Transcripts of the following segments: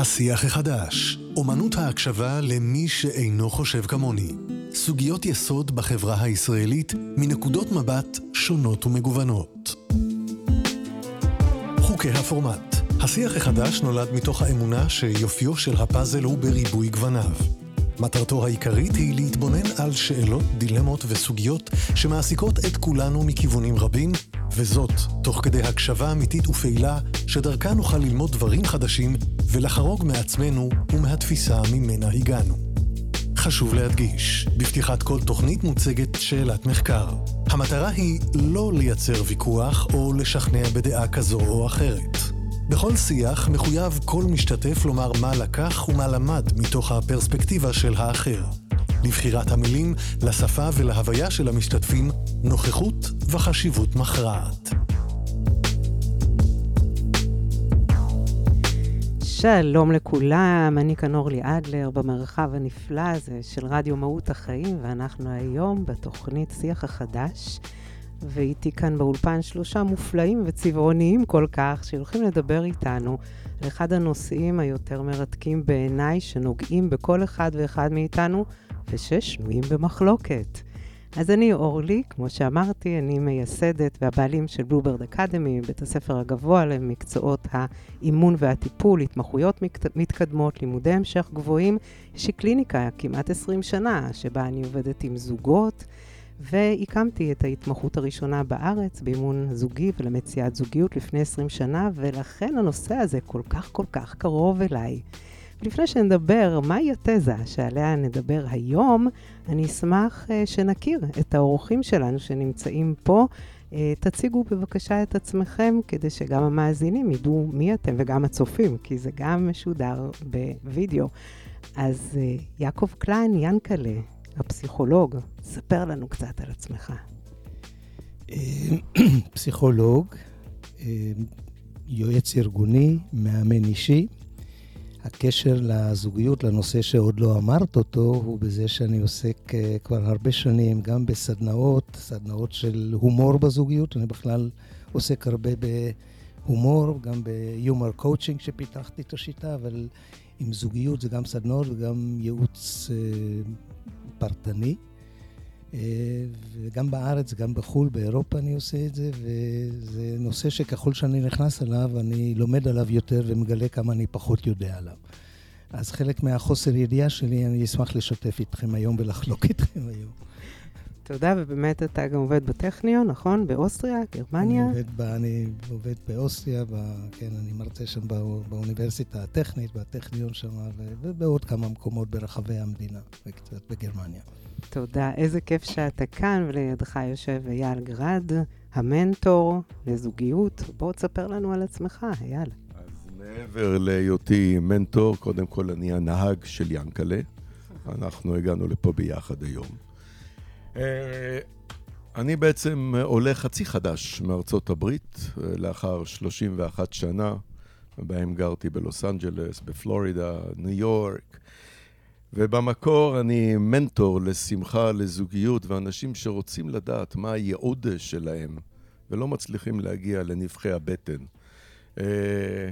השיח החדש, אומנות ההקשבה למי שאינו חושב כמוני. סוגיות יסוד בחברה הישראלית מנקודות מבט שונות ומגוונות. חוקי הפורמט השיח החדש נולד מתוך האמונה שיופיו של הפאזל הוא בריבוי גווניו. מטרתו העיקרית היא להתבונן על שאלות, דילמות וסוגיות שמעסיקות את כולנו מכיוונים רבים, וזאת תוך כדי הקשבה אמיתית ופעילה, שדרכה נוכל ללמוד דברים חדשים ולחרוג מעצמנו ומהתפיסה ממנה הגענו. חשוב להדגיש, בפתיחת כל תוכנית מוצגת שאלת מחקר. המטרה היא לא לייצר ויכוח או לשכנע בדעה כזו או אחרת. בכל שיח מחויב כל משתתף לומר מה לקח ומה למד מתוך הפרספקטיבה של האחר. לבחירת המילים, לשפה ולהוויה של המשתתפים, נוכחות וחשיבות מכרעת. שלום לכולם, אני כאן אורלי אדלר במרחב הנפלא הזה של רדיו מהות החיים, ואנחנו היום בתוכנית שיח החדש. ואיתי כאן באולפן שלושה מופלאים וצבעוניים כל כך, שהולכים לדבר איתנו על אחד הנושאים היותר מרתקים בעיניי, שנוגעים בכל אחד ואחד מאיתנו, וששנויים במחלוקת. אז אני אורלי, כמו שאמרתי, אני מייסדת והבעלים של בלוברד אקדמי, בית הספר הגבוה למקצועות האימון והטיפול, התמחויות מתקדמות, לימודי המשך גבוהים. יש לי קליניקה כמעט 20 שנה, שבה אני עובדת עם זוגות. והקמתי את ההתמחות הראשונה בארץ באימון זוגי ולמציאת זוגיות לפני 20 שנה, ולכן הנושא הזה כל כך כל כך קרוב אליי. לפני שנדבר מהי התזה שעליה נדבר היום, אני אשמח uh, שנכיר את האורחים שלנו שנמצאים פה. Uh, תציגו בבקשה את עצמכם כדי שגם המאזינים ידעו מי אתם וגם הצופים, כי זה גם משודר בווידאו. אז uh, יעקב קליין, ינקלה, הפסיכולוג, ספר לנו קצת על עצמך. פסיכולוג, יועץ ארגוני, מאמן אישי. הקשר לזוגיות, לנושא שעוד לא אמרת אותו, הוא בזה שאני עוסק אה, כבר הרבה שנים גם בסדנאות, סדנאות של הומור בזוגיות. אני בכלל עוסק הרבה בהומור, גם ב humor coaching שפיתחתי את השיטה, אבל עם זוגיות זה גם סדנאות וגם ייעוץ אה, פרטני. אה, וגם בארץ, גם בחו"ל, באירופה אני עושה את זה, וזה נושא שככל שאני נכנס אליו, אני לומד עליו יותר ומגלה כמה אני פחות יודע עליו. אז חלק מהחוסר ידיעה שלי, אני אשמח לשתף איתכם היום ולחלוק איתכם היום. תודה, ובאמת אתה גם עובד בטכניון, נכון? באוסטריה, גרמניה? אני עובד, ב, אני עובד באוסטריה, ב, כן, אני מרצה שם בא, באוניברסיטה הטכנית, בטכניון שם, ובעוד כמה מקומות ברחבי המדינה, וקצת בגרמניה. תודה, איזה כיף שאתה כאן, ולידך יושב אייל גרד, המנטור לזוגיות. בוא תספר לנו על עצמך, אייל. אז מעבר להיותי מנטור, קודם כל אני הנהג של ינקלה. אנחנו הגענו לפה ביחד היום. אה, אני בעצם עולה חצי חדש מארצות הברית, אה, לאחר 31 שנה, בהם גרתי בלוס אנג'לס, בפלורידה, ניו יורק, ובמקור אני מנטור לשמחה, לזוגיות, ואנשים שרוצים לדעת מה הייעוד שלהם, ולא מצליחים להגיע לנבחי הבטן. אה,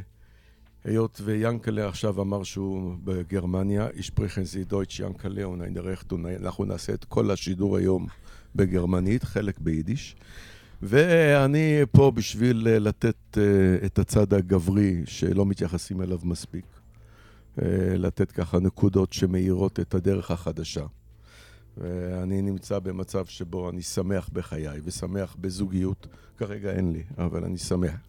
היות ויאנקלה עכשיו אמר שהוא בגרמניה, sprechen Sie Deutsch ינקלה, אנחנו נעשה את כל השידור היום בגרמנית, חלק ביידיש. ואני פה בשביל אה, לתת uh, את הצד הגברי שלא מתייחסים אליו מספיק. Uh, לתת ככה נקודות שמאירות את הדרך החדשה. ואני נמצא במצב שבו אני שמח בחיי ושמח בזוגיות. כרגע אין לי, אבל אני שמח.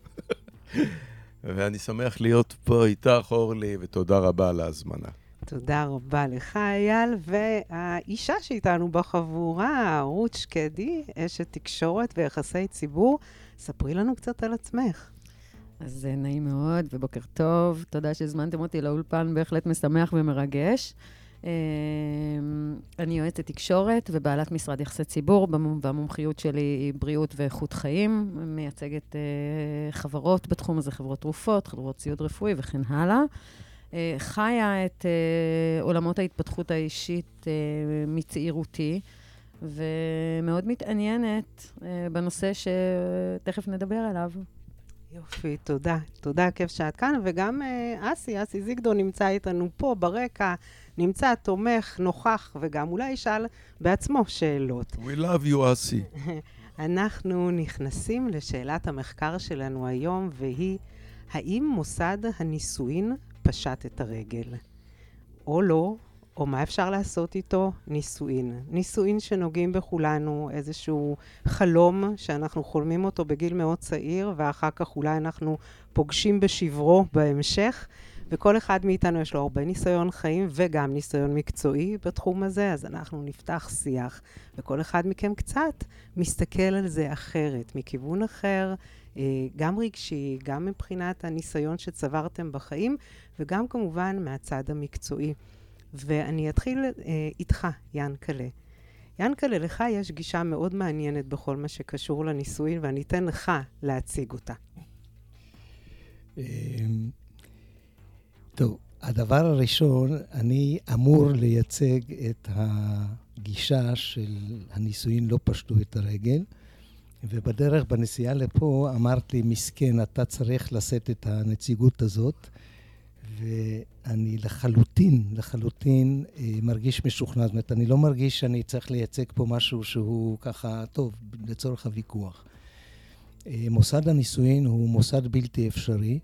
ואני שמח להיות פה איתך, אורלי, ותודה רבה על ההזמנה. תודה רבה לך, אייל. והאישה שאיתנו בחבורה, רות שקדי, אשת תקשורת ויחסי ציבור, ספרי לנו קצת על עצמך. אז נעים מאוד ובוקר טוב. תודה שהזמנתם אותי לאולפן, בהחלט משמח ומרגש. אמ, אני יועצת תקשורת ובעלת משרד יחסי ציבור, והמומחיות שלי היא בריאות ואיכות חיים. מייצגת אה, חברות בתחום הזה, חברות תרופות, חברות ציוד רפואי וכן הלאה. אה, חיה את אה, עולמות ההתפתחות האישית מצעירותי, ומאוד מתעניינת בנושא שתכף נדבר עליו. יופי, תודה. תודה, כיף שאת כאן. וגם אה, אסי, אסי זיגדו נמצא איתנו פה ברקע, נמצא, תומך, נוכח, וגם אולי ישאל בעצמו שאלות. We love you, אסי. אנחנו נכנסים לשאלת המחקר שלנו היום, והיא, האם מוסד הנישואין פשט את הרגל? או לא, או מה אפשר לעשות איתו? נישואין. נישואין שנוגעים בכולנו, איזשהו חלום שאנחנו חולמים אותו בגיל מאוד צעיר, ואחר כך אולי אנחנו פוגשים בשברו בהמשך. וכל אחד מאיתנו יש לו הרבה ניסיון חיים וגם ניסיון מקצועי בתחום הזה, אז אנחנו נפתח שיח, וכל אחד מכם קצת מסתכל על זה אחרת, מכיוון אחר, אה, גם רגשי, גם מבחינת הניסיון שצברתם בחיים, וגם כמובן מהצד המקצועי. ואני אתחיל אה, איתך, ינקלה. ינקלה, לך יש גישה מאוד מעניינת בכל מה שקשור לנישואין, ואני אתן לך להציג אותה. אמ, טוב, הדבר הראשון, אני אמור לייצג את הגישה של הנישואין לא פשטו את הרגל, ובדרך, בנסיעה לפה, אמרת לי, מסכן, אתה צריך לשאת את הנציגות הזאת. ואני לחלוטין, לחלוטין אה, מרגיש משוכנע. זאת אומרת, אני לא מרגיש שאני צריך לייצג פה משהו שהוא ככה, טוב, לצורך הוויכוח. אה, מוסד הנישואין הוא מוסד בלתי אפשרי.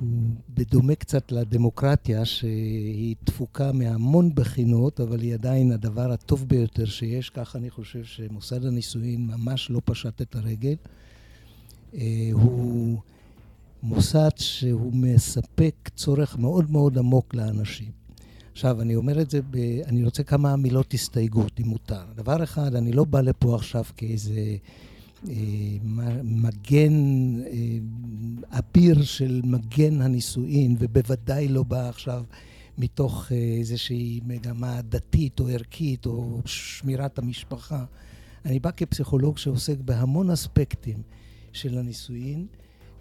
הוא בדומה קצת לדמוקרטיה, שהיא תפוקה מהמון בחינות, אבל היא עדיין הדבר הטוב ביותר שיש. כך אני חושב שמוסד הנישואין ממש לא פשט את הרגל. אה, הוא... מוסד שהוא מספק צורך מאוד מאוד עמוק לאנשים. עכשיו, אני אומר את זה, ב... אני רוצה כמה מילות הסתייגות, אם מותר. דבר אחד, אני לא בא לפה עכשיו כאיזה אה, מגן, אה, אביר של מגן הנישואין, ובוודאי לא בא עכשיו מתוך אה, איזושהי מגמה דתית או ערכית או שמירת המשפחה. אני בא כפסיכולוג שעוסק בהמון אספקטים של הנישואין.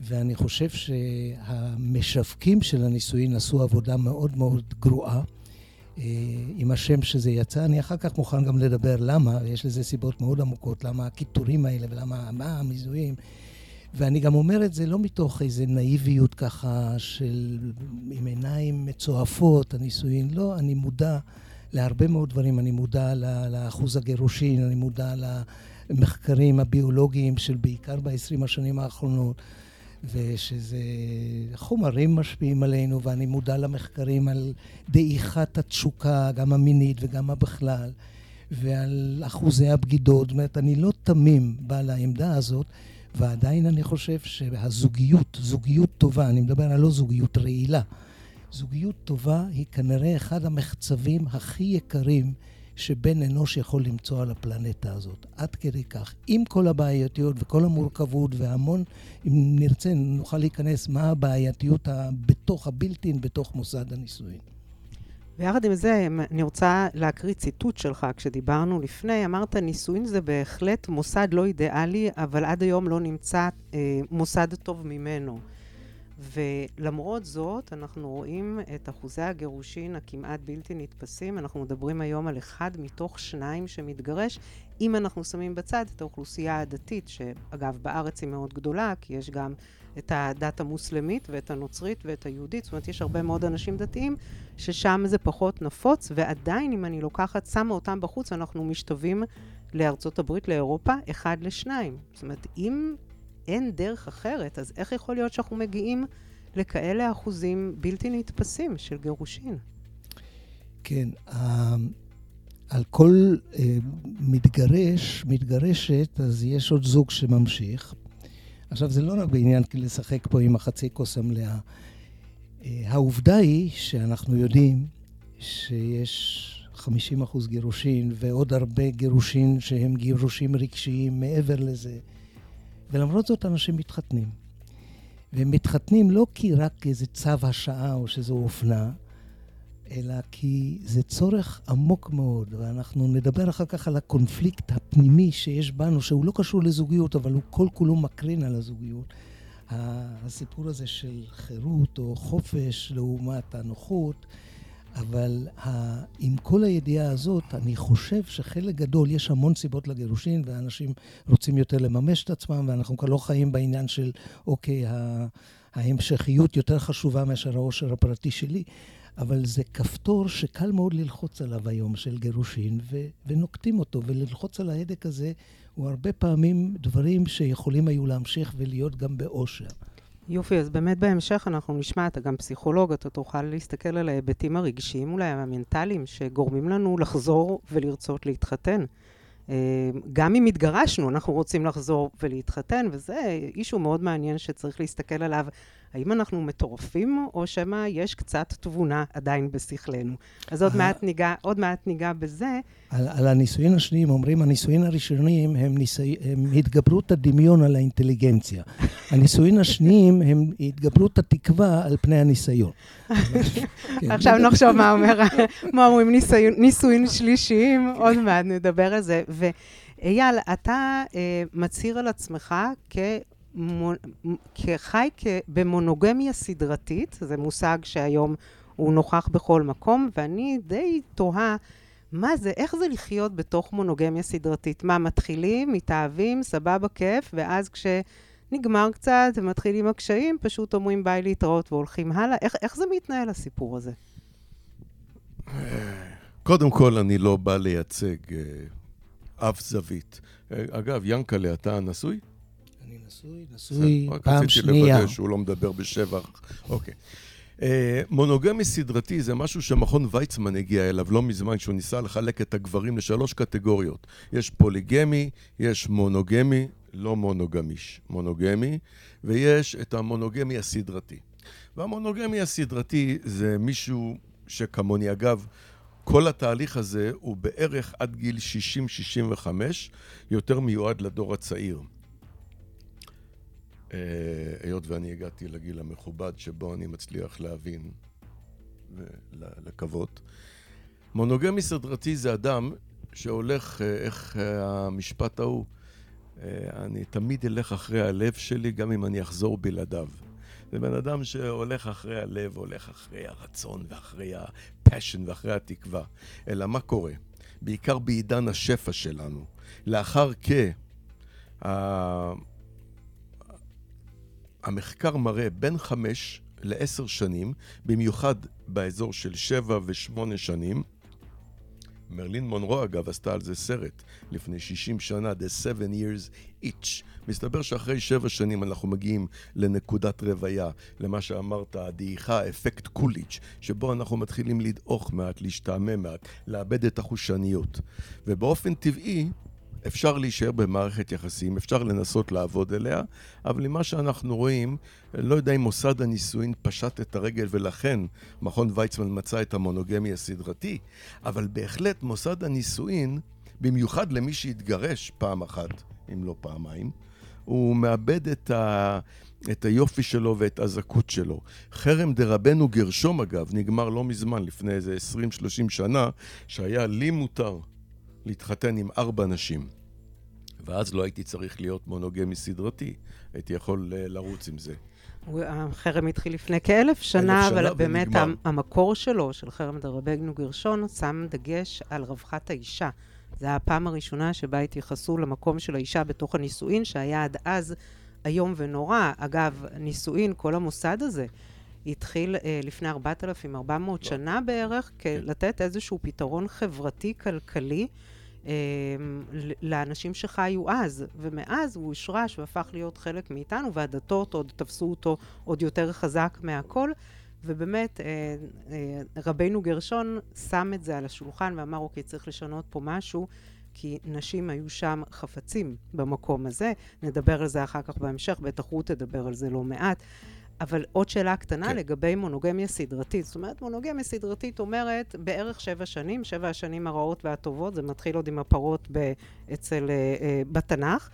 ואני חושב שהמשווקים של הנישואין עשו עבודה מאוד מאוד גרועה. אה, עם השם שזה יצא, אני אחר כך מוכן גם לדבר למה, יש לזה סיבות מאוד עמוקות, למה הקיטורים האלה ולמה מה המזוהים. ואני גם אומר את זה לא מתוך איזו נאיביות ככה של עם עיניים מצועפות, הנישואין, לא, אני מודע להרבה מאוד דברים, אני מודע לאחוז הגירושין, אני מודע למחקרים הביולוגיים של בעיקר ב-20 השנים האחרונות. ושזה חומרים משפיעים עלינו, ואני מודע למחקרים על דעיכת התשוקה, גם המינית וגם הבכלל, ועל אחוזי הבגידות. זאת אומרת, אני לא תמים בעל העמדה הזאת, ועדיין אני חושב שהזוגיות, זוגיות טובה, אני מדבר על לא זוגיות רעילה, זוגיות טובה היא כנראה אחד המחצבים הכי יקרים שבן אנוש יכול למצוא על הפלנטה הזאת. עד כדי כך. עם כל הבעייתיות וכל המורכבות והמון, אם נרצה, נוכל להיכנס מה הבעייתיות בתוך הבלתי בתוך מוסד הנישואין. ויחד עם זה, אני רוצה להקריא ציטוט שלך. כשדיברנו לפני, אמרת, נישואין זה בהחלט מוסד לא אידיאלי, אבל עד היום לא נמצא אה, מוסד טוב ממנו. ולמרות זאת, אנחנו רואים את אחוזי הגירושין הכמעט בלתי נתפסים. אנחנו מדברים היום על אחד מתוך שניים שמתגרש, אם אנחנו שמים בצד את האוכלוסייה הדתית, שאגב, בארץ היא מאוד גדולה, כי יש גם את הדת המוסלמית ואת הנוצרית ואת היהודית, זאת אומרת, יש הרבה מאוד אנשים דתיים ששם זה פחות נפוץ, ועדיין, אם אני לוקחת, שמה אותם בחוץ, אנחנו משתווים לארצות הברית, לאירופה, אחד לשניים. זאת אומרת, אם אין דרך אחרת, אז איך יכול להיות שאנחנו מגיעים לכאלה אחוזים בלתי נתפסים של גירושין? כן, על כל אה, מתגרש, מתגרשת, אז יש עוד זוג שממשיך. עכשיו, זה לא רק בעניין לשחק פה עם החצי כוס המלאה. אה, העובדה היא שאנחנו יודעים שיש 50 אחוז גירושין ועוד הרבה גירושין שהם גירושים רגשיים מעבר לזה. ולמרות זאת אנשים מתחתנים. והם מתחתנים לא כי רק איזה צו השעה או שזו אופנה, אלא כי זה צורך עמוק מאוד, ואנחנו נדבר אחר כך על הקונפליקט הפנימי שיש בנו, שהוא לא קשור לזוגיות, אבל הוא כל כולו מקרין על הזוגיות. הסיפור הזה של חירות או חופש לעומת הנוחות, אבל. עם כל הידיעה הזאת, אני חושב שחלק גדול, יש המון סיבות לגירושין, ואנשים רוצים יותר לממש את עצמם, ואנחנו כבר לא חיים בעניין של, אוקיי. ההמשכיות יותר חשובה מאשר העושר הפרטי שלי. אבל זה כפתור שקל מאוד ללחוץ עליו היום של גירושין, ו- ונוקטים אותו, וללחוץ על ההדק הזה הוא הרבה פעמים דברים שיכולים היו להמשיך ולהיות גם באושר. יופי, אז באמת בהמשך אנחנו נשמע, אתה גם פסיכולוג, אתה תוכל להסתכל על ההיבטים הרגשיים אולי, המנטליים, שגורמים לנו לחזור ולרצות להתחתן. אה, גם אם התגרשנו, אנחנו רוצים לחזור ולהתחתן, וזה אישו מאוד מעניין שצריך להסתכל עליו האם אנחנו מטורפים, או שמא יש קצת תבונה עדיין בשכלנו. אז עוד מעט ניגע, עוד מעט ניגע בזה. על, על הנישואין השניים אומרים, הנישואין הראשונים הם, ניסי, הם התגברות הדמיון על האינטליגנציה. הנישואין השניים הם התגברות התקווה על פני הניסיון. עכשיו נחשוב מה אומר, מה אומרים נישואין שלישיים, עוד מעט נדבר על זה. ואייל, אתה אה, מצהיר על עצמך כ... כחי במונוגמיה סדרתית, זה מושג שהיום הוא נוכח בכל מקום, ואני די תוהה מה זה, איך זה לחיות בתוך מונוגמיה סדרתית? מה, מתחילים, מתאהבים, סבבה, כיף, ואז כשנגמר קצת ומתחילים הקשיים, פשוט אומרים ביי להתראות והולכים הלאה? איך, איך זה מתנהל הסיפור הזה? קודם כל, אני לא בא לייצג אה, אף זווית. אה, אגב, ינקלה, אתה נשוי? נשוי, נשוי פעם שנייה. רק רציתי לוודא שהוא לא מדבר בשבח. אוקיי. אה, מונוגמי סדרתי זה משהו שמכון ויצמן הגיע אליו לא מזמן כשהוא ניסה לחלק את הגברים לשלוש קטגוריות. יש פוליגמי, יש מונוגמי, לא מונוגמיש, מונוגמי, ויש את המונוגמי הסדרתי. והמונוגמי הסדרתי זה מישהו שכמוני, אגב, כל התהליך הזה הוא בערך עד גיל 60-65, יותר מיועד לדור הצעיר. אה, היות ואני הגעתי לגיל המכובד שבו אני מצליח להבין ולקוות. מונוגמי סדרתי זה אדם שהולך, אה, איך אה, המשפט ההוא, אני תמיד אלך אחרי הלב שלי גם אם אני אחזור בלעדיו. זה בן אדם שהולך אחרי הלב, הולך אחרי הרצון ואחרי הפשן ואחרי התקווה. אלא מה קורה? בעיקר בעידן השפע שלנו. לאחר כ... המחקר מראה בין חמש לעשר שנים, במיוחד באזור של שבע ושמונה שנים. מרלין מונרו אגב עשתה על זה סרט לפני 60 שנה, The Seven Years Each. מסתבר שאחרי שבע שנים אנחנו מגיעים לנקודת רוויה, למה שאמרת, הדעיכה, אפקט קוליץ', שבו אנחנו מתחילים לדעוך מעט, להשתעמם מעט, לאבד את החושניות. ובאופן טבעי, אפשר להישאר במערכת יחסים, אפשר לנסות לעבוד אליה, אבל ממה שאנחנו רואים, לא יודע אם מוסד הנישואין פשט את הרגל ולכן מכון ויצמן מצא את המונוגמי הסדרתי, אבל בהחלט מוסד הנישואין, במיוחד למי שהתגרש פעם אחת, אם לא פעמיים, הוא מאבד את, ה... את היופי שלו ואת הזכות שלו. חרם דרבנו גרשום, אגב, נגמר לא מזמן, לפני איזה 20-30 שנה, שהיה לי מותר להתחתן עם ארבע נשים. ואז לא הייתי צריך להיות מונוגמי סדרתי, הייתי יכול אה, לרוץ עם זה. החרם התחיל לפני כאלף שנה, אבל ונגמר. באמת המקור שלו, של חרם דרבנו גרשון, שם דגש על רווחת האישה. זו הפעם הראשונה שבה התייחסו למקום של האישה בתוך הנישואין, שהיה עד אז איום ונורא. אגב, נישואין, כל המוסד הזה, התחיל אה, לפני 4,400 לא. שנה בערך, כן. לתת איזשהו פתרון חברתי-כלכלי. אה, לאנשים שחיו אז, ומאז הוא הושרש והפך להיות חלק מאיתנו, והדתות עוד תפסו אותו עוד יותר חזק מהכל, ובאמת אה, אה, רבנו גרשון שם את זה על השולחן ואמר, אוקיי, צריך לשנות פה משהו. כי נשים היו שם חפצים במקום הזה. נדבר על זה אחר כך בהמשך, בטח רות תדבר על זה לא מעט. אבל עוד שאלה קטנה כן. לגבי מונוגמיה סדרתית. זאת אומרת, מונוגמיה סדרתית אומרת בערך שבע שנים, שבע השנים הרעות והטובות, זה מתחיל עוד עם הפרות ב- אצל, uh, uh, בתנ"ך.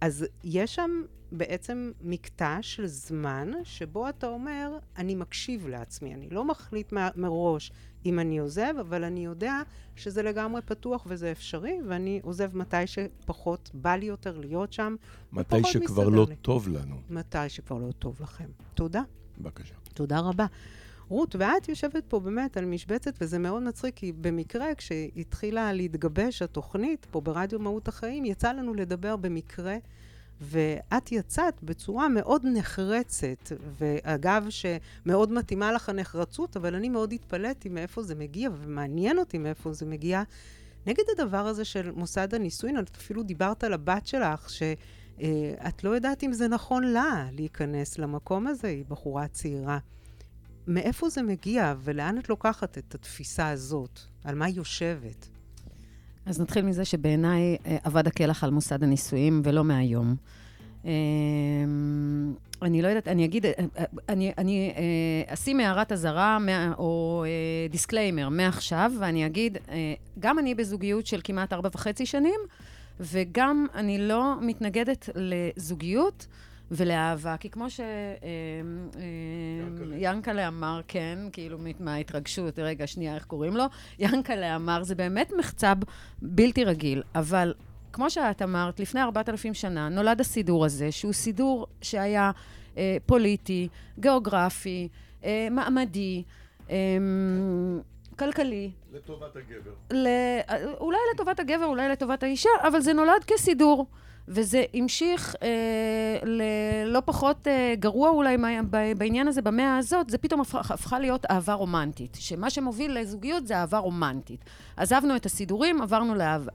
אז יש שם בעצם מקטע של זמן שבו אתה אומר, אני מקשיב לעצמי, אני לא מחליט מראש אם אני עוזב, אבל אני יודע שזה לגמרי פתוח וזה אפשרי, ואני עוזב מתי שפחות בא לי יותר להיות שם. מתי שכבר לא לי. טוב לנו. מתי שכבר לא טוב לכם. תודה. בבקשה. תודה רבה. רות, ואת יושבת פה באמת על משבצת, וזה מאוד מצחיק, כי במקרה, כשהתחילה להתגבש התוכנית פה ברדיו מהות החיים, יצא לנו לדבר במקרה. ואת יצאת בצורה מאוד נחרצת, ואגב, שמאוד מתאימה לך הנחרצות, אבל אני מאוד התפלאתי מאיפה זה מגיע, ומעניין אותי מאיפה זה מגיע, נגד הדבר הזה של מוסד הנישואין. את אפילו דיברת על הבת שלך, שאת לא יודעת אם זה נכון לה להיכנס למקום הזה, היא בחורה צעירה. מאיפה זה מגיע, ולאן את לוקחת את התפיסה הזאת? על מה היא יושבת? אז נתחיל מזה שבעיניי אה, אבד הקלח על מוסד הנישואים, ולא מהיום. אה, אני לא יודעת, אני אגיד, אה, אני, אני אשים הערת אזהרה או disclaimer מעכשיו, ואני אגיד, גם אני בזוגיות של כמעט ארבע וחצי שנים, וגם אני לא מתנגדת לזוגיות ולאהבה. כי כמו שיאנקלה אמ, אמר, כן, כאילו מההתרגשות, רגע, שנייה, איך קוראים לו? יאנקלה אמר, זה באמת מחצב בלתי רגיל, אבל כמו שאת אמרת, לפני 4,000 שנה נולד הסידור הזה, שהוא סידור שהיה אה, פוליטי, גיאוגרפי, אה, מעמדי, אה, כלכלי. לטובת הגבר. ל... אולי לטובת הגבר, אולי לטובת האישה, אבל זה נולד כסידור. וזה המשיך אה, ללא פחות אה, גרוע אולי בעניין הזה במאה הזאת, זה פתאום הפכה, הפכה להיות אהבה רומנטית. שמה שמוביל לזוגיות זה אהבה רומנטית. עזבנו את הסידורים, עברנו לאהבה...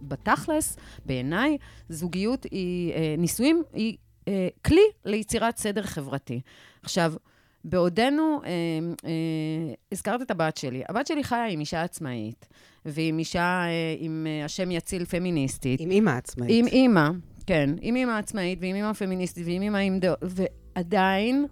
בתכלס, בעיניי, זוגיות היא, אה, נישואים היא אה, כלי ליצירת סדר חברתי. עכשיו, בעודנו, אה, אה, הזכרת את הבת שלי. הבת שלי חיה עם אישה עצמאית, ועם אישה, אה, עם אה, השם יציל פמיניסטית. עם אימא עצמאית. עם אימא, כן. עם אימא עצמאית, ועם אימא פמיניסטית, ועם אימא עם דעות, ועדיין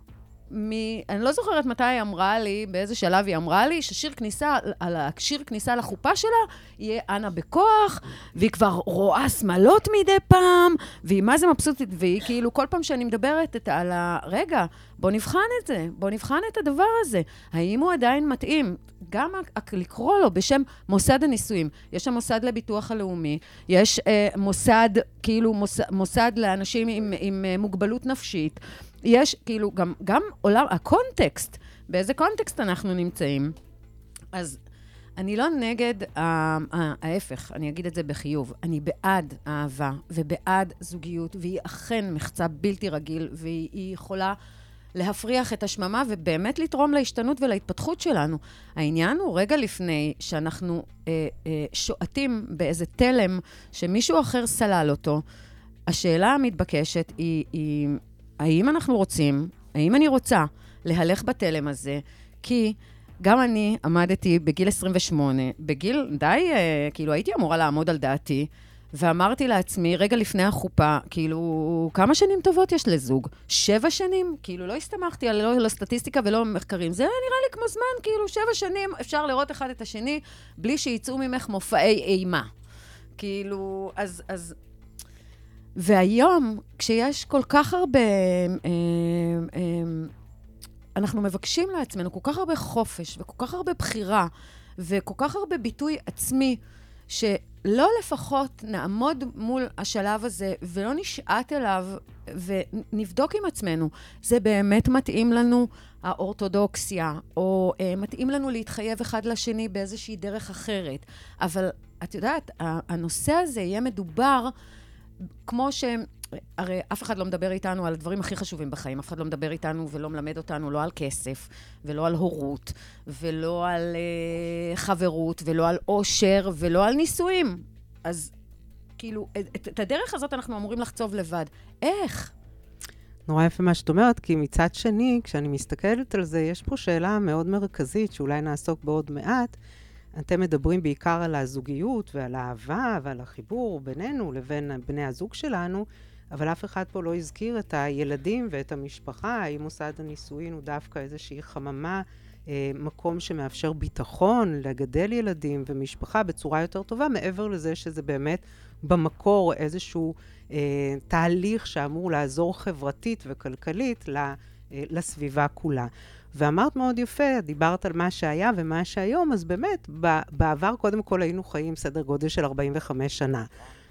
מ... אני לא זוכרת מתי היא אמרה לי, באיזה שלב היא אמרה לי, ששיר כניסה, על השיר כניסה לחופה שלה יהיה אנה בכוח, והיא כבר רואה שמלות מדי פעם, והיא מה זה מבסוטית, והיא כאילו, כל פעם שאני מדברת את, על ה... רגע, בוא נבחן את זה, בוא נבחן את הדבר הזה. האם הוא עדיין מתאים? גם לקרוא לו בשם מוסד הנישואים. יש שם מוסד לביטוח הלאומי, יש אה, מוסד, כאילו, מוס, מוסד לאנשים עם, עם אה, מוגבלות נפשית. יש, כאילו, גם, גם עולם, הקונטקסט, באיזה קונטקסט אנחנו נמצאים. אז אני לא נגד, ההפך, אני אגיד את זה בחיוב. אני בעד אהבה ובעד זוגיות, והיא אכן מחצה בלתי רגיל, והיא יכולה להפריח את השממה ובאמת לתרום להשתנות ולהתפתחות שלנו. העניין הוא רגע לפני שאנחנו אה, אה, שועטים באיזה תלם שמישהו אחר סלל אותו, השאלה המתבקשת היא, היא האם אנחנו רוצים, האם אני רוצה להלך בתלם הזה, כי גם אני עמדתי בגיל 28, בגיל די, אה, כאילו הייתי אמורה לעמוד על דעתי, ואמרתי לעצמי, רגע לפני החופה, כאילו, כמה שנים טובות יש לזוג? שבע שנים? כאילו, לא הסתמכתי על לא, לא סטטיסטיקה ולא מחקרים. זה נראה לי כמו זמן, כאילו, שבע שנים אפשר לראות אחד את השני בלי שיצאו ממך מופעי אימה. כאילו, אז, אז והיום, כשיש כל כך הרבה... אה, אה, אנחנו מבקשים לעצמנו כל כך הרבה חופש וכל כך הרבה בחירה וכל כך הרבה ביטוי עצמי, שלא לפחות נעמוד מול השלב הזה ולא נשעט אליו ונבדוק עם עצמנו, זה באמת מתאים לנו האורתודוקסיה, או אה, מתאים לנו להתחייב אחד לשני באיזושהי דרך אחרת. אבל את יודעת, הנושא הזה יהיה מדובר כמו ש... הרי אף אחד לא מדבר איתנו על הדברים הכי חשובים בחיים. אף אחד לא מדבר איתנו ולא מלמד אותנו לא על כסף, ולא על הורות, ולא על uh, חברות, ולא על עושר, ולא על נישואים. אז כאילו, את, את הדרך הזאת אנחנו אמורים לחצוב לבד. איך? נורא יפה מה שאת אומרת, כי מצד שני, כשאני מסתכלת על זה, יש פה שאלה מאוד מרכזית, שאולי נעסוק בעוד מעט, אתם מדברים בעיקר על הזוגיות ועל האהבה ועל החיבור בינינו לבין בני הזוג שלנו, אבל אף אחד פה לא הזכיר את הילדים ואת המשפחה. האם מוסד הנישואין הוא דווקא איזושהי חממה, אה, מקום שמאפשר ביטחון לגדל ילדים ומשפחה בצורה יותר טובה, מעבר לזה שזה באמת במקור איזשהו אה, תהליך שאמור לעזור חברתית וכלכלית אה, לסביבה כולה. ואמרת מאוד יפה, דיברת על מה שהיה ומה שהיום, אז באמת, בעבר קודם כל היינו חיים סדר גודל של 45 שנה.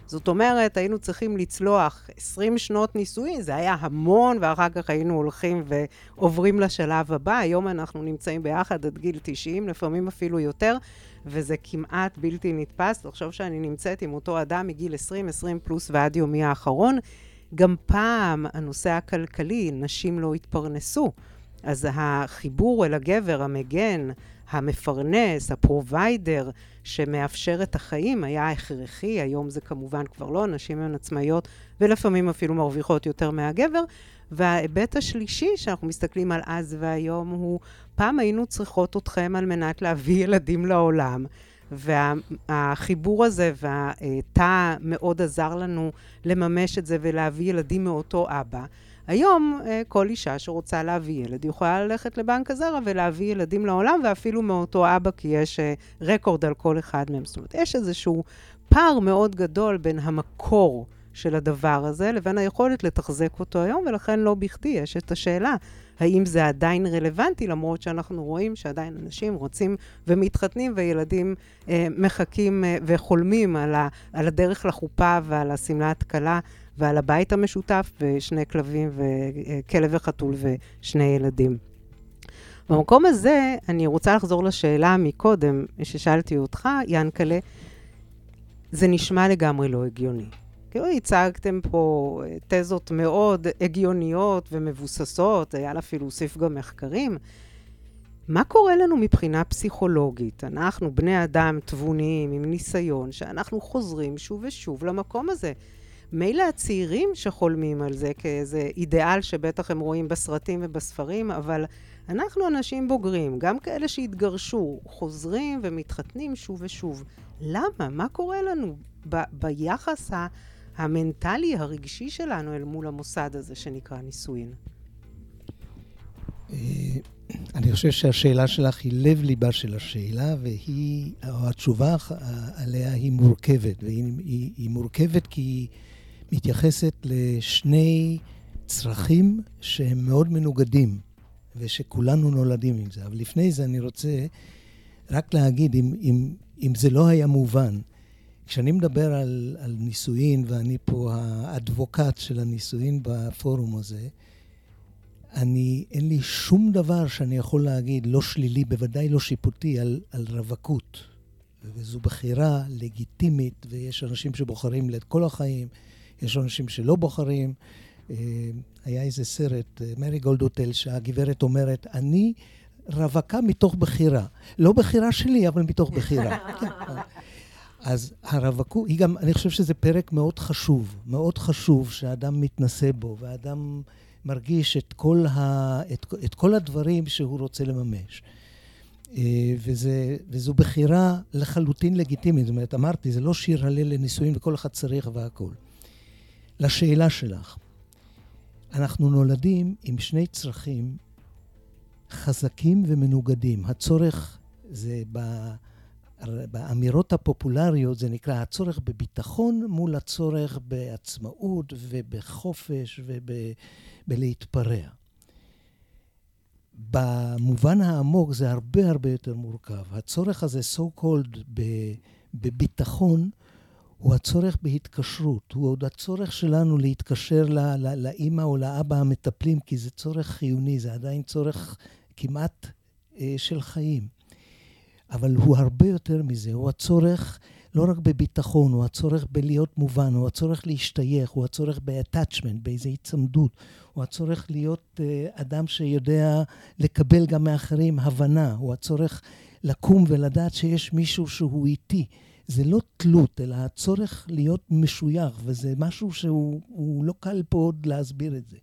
זאת אומרת, היינו צריכים לצלוח 20 שנות נישואין, זה היה המון, ואחר כך היינו הולכים ועוברים לשלב הבא. היום אנחנו נמצאים ביחד עד גיל 90, לפעמים אפילו יותר, וזה כמעט בלתי נתפס. לחשוב שאני נמצאת עם אותו אדם מגיל 20, 20 פלוס ועד יומי האחרון. גם פעם הנושא הכלכלי, נשים לא התפרנסו. אז החיבור אל הגבר המגן, המפרנס, ה provider, שמאפשר את החיים, היה הכרחי, היום זה כמובן כבר לא, נשים הן עצמאיות ולפעמים אפילו מרוויחות יותר מהגבר. וההיבט השלישי שאנחנו מסתכלים על אז והיום הוא, פעם היינו צריכות אתכם על מנת להביא ילדים לעולם. והחיבור הזה והתא מאוד עזר לנו לממש את זה ולהביא ילדים מאותו אבא. היום אה, כל אישה שרוצה להביא ילד יכולה ללכת לבנק הזרע ולהביא ילדים לעולם, ואפילו מאותו אבא, כי יש אה, רקורד על כל אחד מהם. זאת אומרת, יש איזשהו פער מאוד גדול בין המקור של הדבר הזה לבין היכולת לתחזק אותו היום, ולכן לא בכדי יש את השאלה, האם זה עדיין רלוונטי, למרות שאנחנו רואים שעדיין אנשים רוצים ומתחתנים וילדים אה, מחכים אה, וחולמים על, ה, על הדרך לחופה ועל השמלת כלה ועל הבית המשותף ושני כלבים וכלב וחתול ושני ילדים. במקום הזה, אני רוצה לחזור לשאלה מקודם, ששאלתי אותך, ינקלה, זה נשמע לגמרי לא הגיוני. כאילו הצגתם פה תזות מאוד הגיוניות ומבוססות, היה לה אפילו הוסיף גם מחקרים. מה קורה לנו מבחינה פסיכולוגית? אנחנו בני אדם תבוניים עם ניסיון, שאנחנו חוזרים שוב ושוב למקום הזה. מילא הצעירים שחולמים על זה כאיזה אידיאל שבטח הם רואים בסרטים ובספרים, אבל אנחנו אנשים בוגרים, גם כאלה שהתגרשו, חוזרים ומתחתנים שוב ושוב. למה? מה קורה לנו ב- ביחס ה- המנטלי, הרגשי שלנו אל מול המוסד הזה שנקרא נישואין? אה, אני חושב שהשאלה שלך היא לב-ליבה של השאלה, והיא, או התשובה עליה היא מורכבת. והיא היא, היא מורכבת כי היא מתייחסת לשני צרכים שהם מאוד מנוגדים, ושכולנו נולדים עם זה. אבל לפני זה אני רוצה רק להגיד, אם, אם, אם זה לא היה מובן, כשאני מדבר על, על נישואין, ואני פה האדבוקט של הנישואין בפורום הזה, אני, אין לי שום דבר שאני יכול להגיד, לא שלילי, בוודאי לא שיפוטי, על, על רווקות. וזו בחירה לגיטימית, ויש אנשים שבוחרים לכל החיים, יש אנשים שלא בוחרים. אה, היה איזה סרט, אה, מרי גולדוטל, שהגברת אומרת, אני רווקה מתוך בחירה. לא בחירה שלי, אבל מתוך בחירה. אז הרווקות, היא גם, אני חושב שזה פרק מאוד חשוב, מאוד חשוב שהאדם מתנשא בו, והאדם מרגיש את כל, ה, את, את כל הדברים שהוא רוצה לממש. אה, וזה, וזו בחירה לחלוטין לגיטימית. זאת אומרת, אמרתי, זה לא שיר הלל לנישואין וכל אחד צריך והכול. לשאלה שלך, אנחנו נולדים עם שני צרכים חזקים ומנוגדים. הצורך זה ב... באמירות הפופולריות זה נקרא הצורך בביטחון מול הצורך בעצמאות ובחופש ובלהתפרע. במובן העמוק זה הרבה הרבה יותר מורכב. הצורך הזה, so called, בביטחון, הוא הצורך בהתקשרות, הוא עוד הצורך שלנו להתקשר לאימא או לאבא המטפלים, כי זה צורך חיוני, זה עדיין צורך כמעט אה, של חיים. אבל הוא הרבה יותר מזה, הוא הצורך לא רק בביטחון, הוא הצורך בלהיות מובן, הוא הצורך להשתייך, הוא הצורך ב-attachment, באיזו היצמדות, הוא הצורך להיות uh, אדם שיודע לקבל גם מאחרים הבנה, הוא הצורך לקום ולדעת שיש מישהו שהוא איתי. זה לא תלות, אלא הצורך להיות משוייך, וזה משהו שהוא לא קל פה עוד להסביר את זה.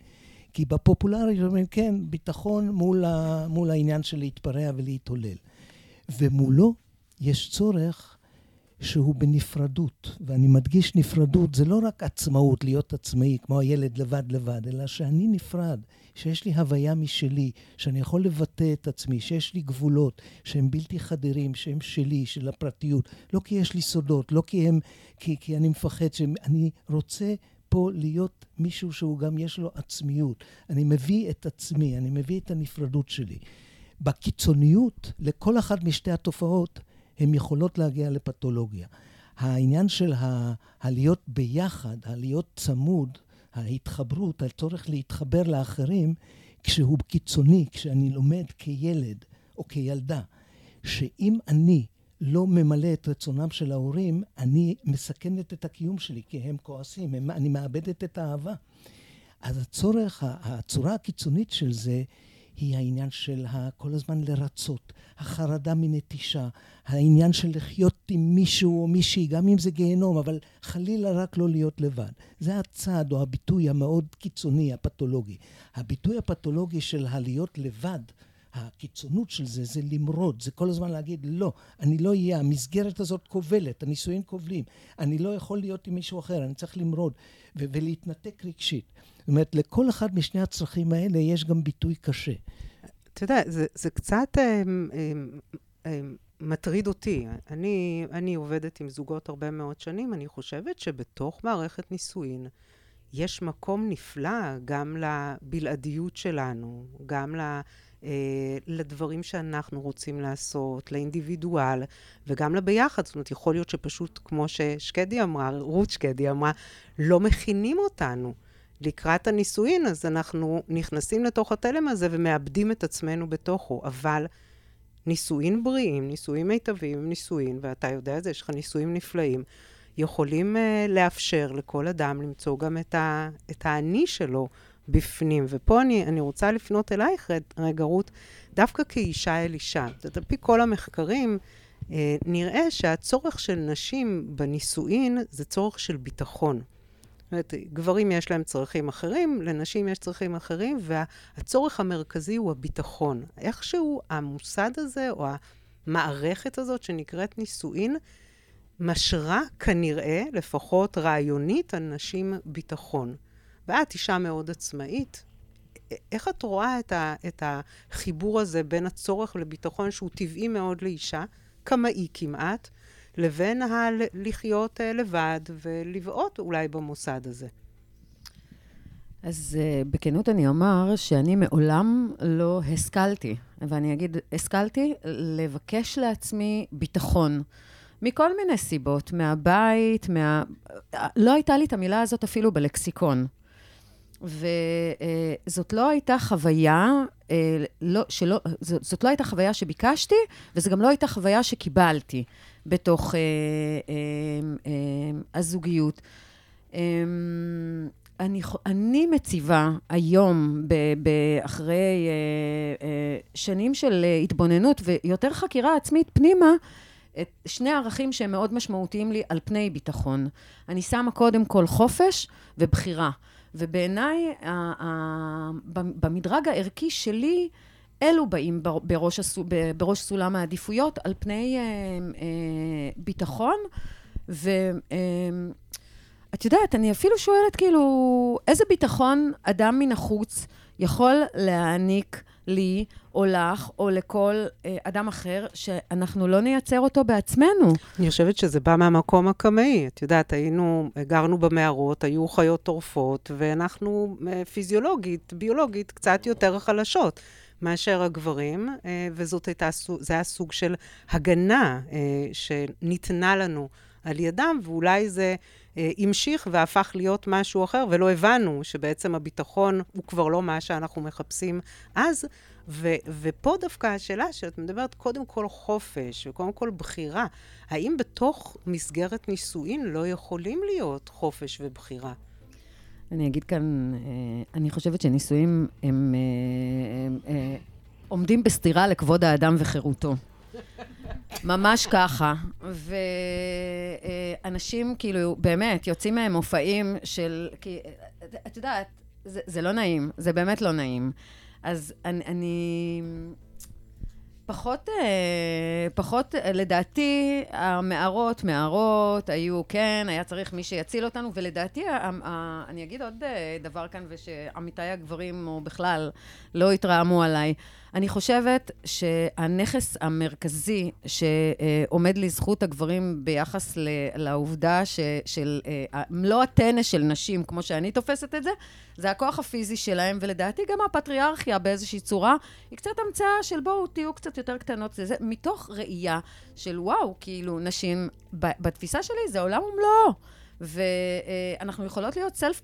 כי בפופולרי אומרים, כן, ביטחון מול, ה, מול העניין של להתפרע ולהתעולל. ומולו יש צורך שהוא בנפרדות, ואני מדגיש נפרדות, זה לא רק עצמאות, להיות עצמאי, כמו הילד לבד לבד, אלא שאני נפרד, שיש לי הוויה משלי, שאני יכול לבטא את עצמי, שיש לי גבולות שהם בלתי חדרים, שהם שלי, של הפרטיות, לא כי יש לי סודות, לא כי הם, כי, כי אני מפחד, שאני רוצה פה להיות מישהו שהוא גם יש לו עצמיות. אני מביא את עצמי, אני מביא את הנפרדות שלי. בקיצוניות, לכל אחת משתי התופעות, הן יכולות להגיע לפתולוגיה. העניין של ה... הלהיות ביחד, הלהיות צמוד, ההתחברות, הצורך להתחבר לאחרים, כשהוא קיצוני, כשאני לומד כילד או כילדה, שאם אני לא ממלא את רצונם של ההורים, אני מסכנת את הקיום שלי, כי הם כועסים, הם, אני מאבדת את האהבה. אז הצורך, הצורה הקיצונית של זה, היא העניין של כל הזמן לרצות, החרדה מנטישה, העניין של לחיות עם מישהו או מישהי, גם אם זה גיהנום, אבל חלילה רק לא להיות לבד. זה הצעד או הביטוי המאוד קיצוני, הפתולוגי. הביטוי הפתולוגי של הלהיות לבד, הקיצונות של זה, זה למרוד, זה כל הזמן להגיד, לא, אני לא אהיה, המסגרת הזאת כובלת, הנישואים כובלים, אני לא יכול להיות עם מישהו אחר, אני צריך למרוד ולהתנתק רגשית. זאת אומרת, לכל אחד משני הצרכים האלה יש גם ביטוי קשה. אתה יודע, זה, זה קצת אה, אה, אה, מטריד אותי. אני, אני עובדת עם זוגות הרבה מאוד שנים, אני חושבת שבתוך מערכת נישואין יש מקום נפלא גם לבלעדיות שלנו, גם ל... לדברים שאנחנו רוצים לעשות, לאינדיבידואל, וגם לביחד. זאת אומרת, יכול להיות שפשוט, כמו ששקדי אמרה, רות שקדי אמרה, לא מכינים אותנו. לקראת הנישואין, אז אנחנו נכנסים לתוך התלם הזה ומאבדים את עצמנו בתוכו. אבל נישואין בריאים, נישואין מיטביים, נישואין, ואתה יודע את זה, יש לך נישואין נפלאים, יכולים uh, לאפשר לכל אדם למצוא גם את, ה, את האני שלו בפנים. ופה אני, אני רוצה לפנות אלייך, רגע, רות, דווקא כאישה אל אישה. זאת על פי כל המחקרים, אה, נראה שהצורך של נשים בנישואין זה צורך של ביטחון. אומרת, גברים יש להם צרכים אחרים, לנשים יש צרכים אחרים, והצורך המרכזי הוא הביטחון. איכשהו המוסד הזה, או המערכת הזאת שנקראת נישואין, משרה כנראה, לפחות רעיונית, על נשים ביטחון. ואת אישה מאוד עצמאית. איך את רואה את, ה, את החיבור הזה בין הצורך לביטחון שהוא טבעי מאוד לאישה, קמאי כמעט, לבין הלחיות אה, לבד ולבעוט אולי במוסד הזה? אז uh, בכנות אני אומר שאני מעולם לא השכלתי, ואני אגיד, השכלתי לבקש לעצמי ביטחון. מכל מיני סיבות, מהבית, מה... לא הייתה לי את המילה הזאת אפילו בלקסיקון. וזאת לא הייתה חוויה, אה, לא, שלא, זאת, זאת לא הייתה חוויה שביקשתי, וזו גם לא הייתה חוויה שקיבלתי בתוך אה, אה, אה, הזוגיות. אה, אני, אני מציבה היום, ב, ב, אחרי אה, אה, שנים של אה, התבוננות ויותר חקירה עצמית פנימה, את שני ערכים שהם מאוד משמעותיים לי על פני ביטחון. אני שמה קודם כל חופש ובחירה. ובעיניי, במדרג הערכי שלי, אלו באים בראש, הסו, בראש סולם העדיפויות על פני אה, אה, ביטחון. ואת אה, יודעת, אני אפילו שואלת, כאילו, איזה ביטחון אדם מן החוץ יכול להעניק לי, או לך, או לכל אה, אדם אחר, שאנחנו לא נייצר אותו בעצמנו. אני חושבת שזה בא מהמקום הקמאי. את יודעת, היינו, גרנו במערות, היו חיות טורפות, ואנחנו אה, פיזיולוגית, ביולוגית, קצת יותר חלשות. מאשר הגברים, אה, וזאת הייתה, זה היה סוג של הגנה אה, שניתנה לנו על ידם, ואולי זה אה, המשיך והפך להיות משהו אחר, ולא הבנו שבעצם הביטחון הוא כבר לא מה שאנחנו מחפשים אז. ו- ופה דווקא השאלה שאת מדברת קודם כל חופש וקודם כל בחירה. האם בתוך מסגרת נישואין לא יכולים להיות חופש ובחירה? אני אגיד כאן, אה, אני חושבת שנישואים הם, הם, הם, הם עומדים בסתירה לכבוד האדם וחירותו. ממש ככה. ואנשים כאילו, באמת, יוצאים מהם מופעים של... כי, את יודעת, זה, זה לא נעים, זה באמת לא נעים. אז אני... אני פחות, אה, פחות, לדעתי, המערות, מערות, היו, כן, היה צריך מי שיציל אותנו, ולדעתי, אני אגיד עוד אה, דבר כאן, ושעמיתיי הגברים, או בכלל, לא התרעמו עליי. אני חושבת שהנכס המרכזי שעומד לזכות הגברים ביחס לעובדה ש, של אה, מלוא הטנס של נשים, כמו שאני תופסת את זה, זה הכוח הפיזי שלהם, ולדעתי גם הפטריארכיה באיזושהי צורה, היא קצת המצאה של בואו תהיו קצת יותר קטנות. זה, זה מתוך ראייה של וואו, כאילו, נשים, בתפיסה שלי זה עולם ומלואו. ואנחנו יכולות להיות סלף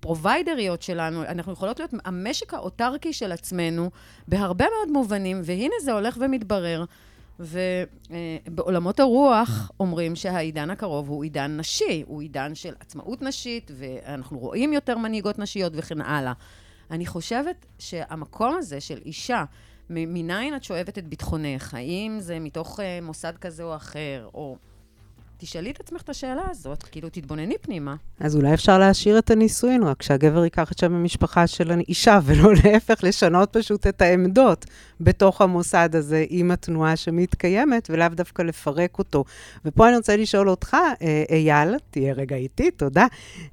פרוביידריות שלנו, אנחנו יכולות להיות המשק האוטרקי של עצמנו בהרבה מאוד מובנים, והנה זה הולך ומתברר. ובעולמות הרוח אומרים שהעידן הקרוב הוא עידן נשי, הוא עידן של עצמאות נשית, ואנחנו רואים יותר מנהיגות נשיות וכן הלאה. אני חושבת שהמקום הזה של אישה, מניין את שואבת את ביטחונך? האם זה מתוך אה, מוסד כזה או אחר, או תשאלי את עצמך את השאלה הזאת, כאילו, תתבונני פנימה. אז אולי אפשר להשאיר את הנישואין, רק שהגבר ייקח את שם המשפחה של האישה, ולא להפך, לשנות פשוט את העמדות בתוך המוסד הזה עם התנועה שמתקיימת, ולאו דווקא לפרק אותו. ופה אני רוצה לשאול אותך, אה, אייל, תהיה רגע איתי, תודה.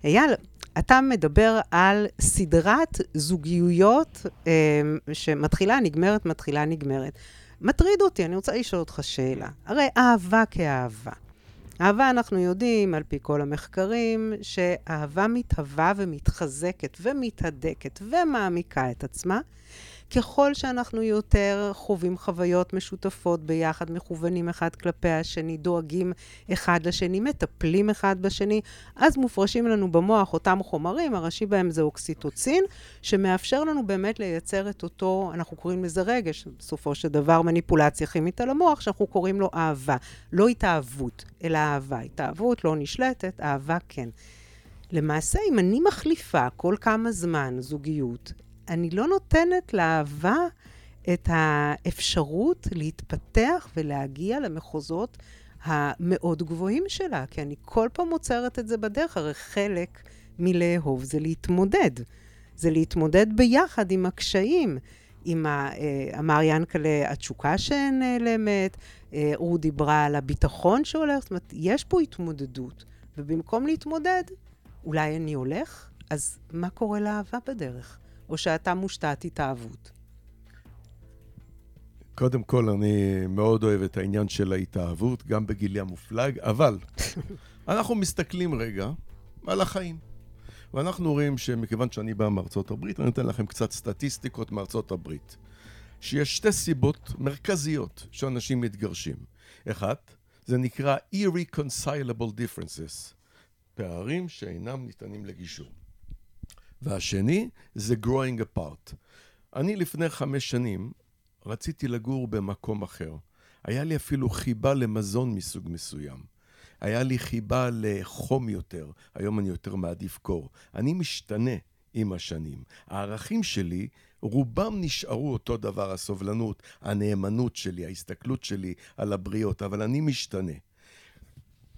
אייל, אתה מדבר על סדרת זוגיויות אה, שמתחילה, נגמרת, מתחילה, נגמרת. מטריד אותי, אני רוצה לשאול אותך שאלה. הרי אהבה כאהבה. אהבה, אנחנו יודעים, על פי כל המחקרים, שאהבה מתהווה ומתחזקת ומתהדקת ומעמיקה את עצמה. ככל שאנחנו יותר חווים חוויות משותפות ביחד, מכוונים אחד כלפי השני, דואגים אחד לשני, מטפלים אחד בשני, אז מופרשים לנו במוח אותם חומרים, הראשי בהם זה אוקסיטוצין, שמאפשר לנו באמת לייצר את אותו, אנחנו קוראים לזה רגש, בסופו של דבר מניפולציה כימית על המוח, שאנחנו קוראים לו אהבה. לא התאהבות, אלא אהבה. התאהבות לא נשלטת, אהבה כן. למעשה, אם אני מחליפה כל כמה זמן זוגיות, אני לא נותנת לאהבה את האפשרות להתפתח ולהגיע למחוזות המאוד גבוהים שלה, כי אני כל פעם עוצרת את זה בדרך, הרי חלק מלאהוב זה להתמודד. זה להתמודד ביחד עם הקשיים. עם ה... אה, אמר ינקלה, התשוקה שנעלמת, אה, הוא דיברה על הביטחון שהולך, זאת אומרת, יש פה התמודדות, ובמקום להתמודד, אולי אני הולך, אז מה קורה לאהבה בדרך? או שאתה מושתת התאהבות? קודם כל, אני מאוד אוהב את העניין של ההתאהבות, גם בגילי המופלג, אבל אנחנו מסתכלים רגע על החיים. ואנחנו רואים שמכיוון שאני בא מארצות הברית, אני אתן לכם קצת סטטיסטיקות מארצות הברית. שיש שתי סיבות מרכזיות שאנשים מתגרשים. אחת, זה נקרא irreconcilable differences, פערים שאינם ניתנים לגישור. והשני זה growing apart. אני לפני חמש שנים רציתי לגור במקום אחר. היה לי אפילו חיבה למזון מסוג מסוים. היה לי חיבה לחום יותר, היום אני יותר מעדיף קור. אני משתנה עם השנים. הערכים שלי, רובם נשארו אותו דבר, הסובלנות, הנאמנות שלי, ההסתכלות שלי על הבריות, אבל אני משתנה.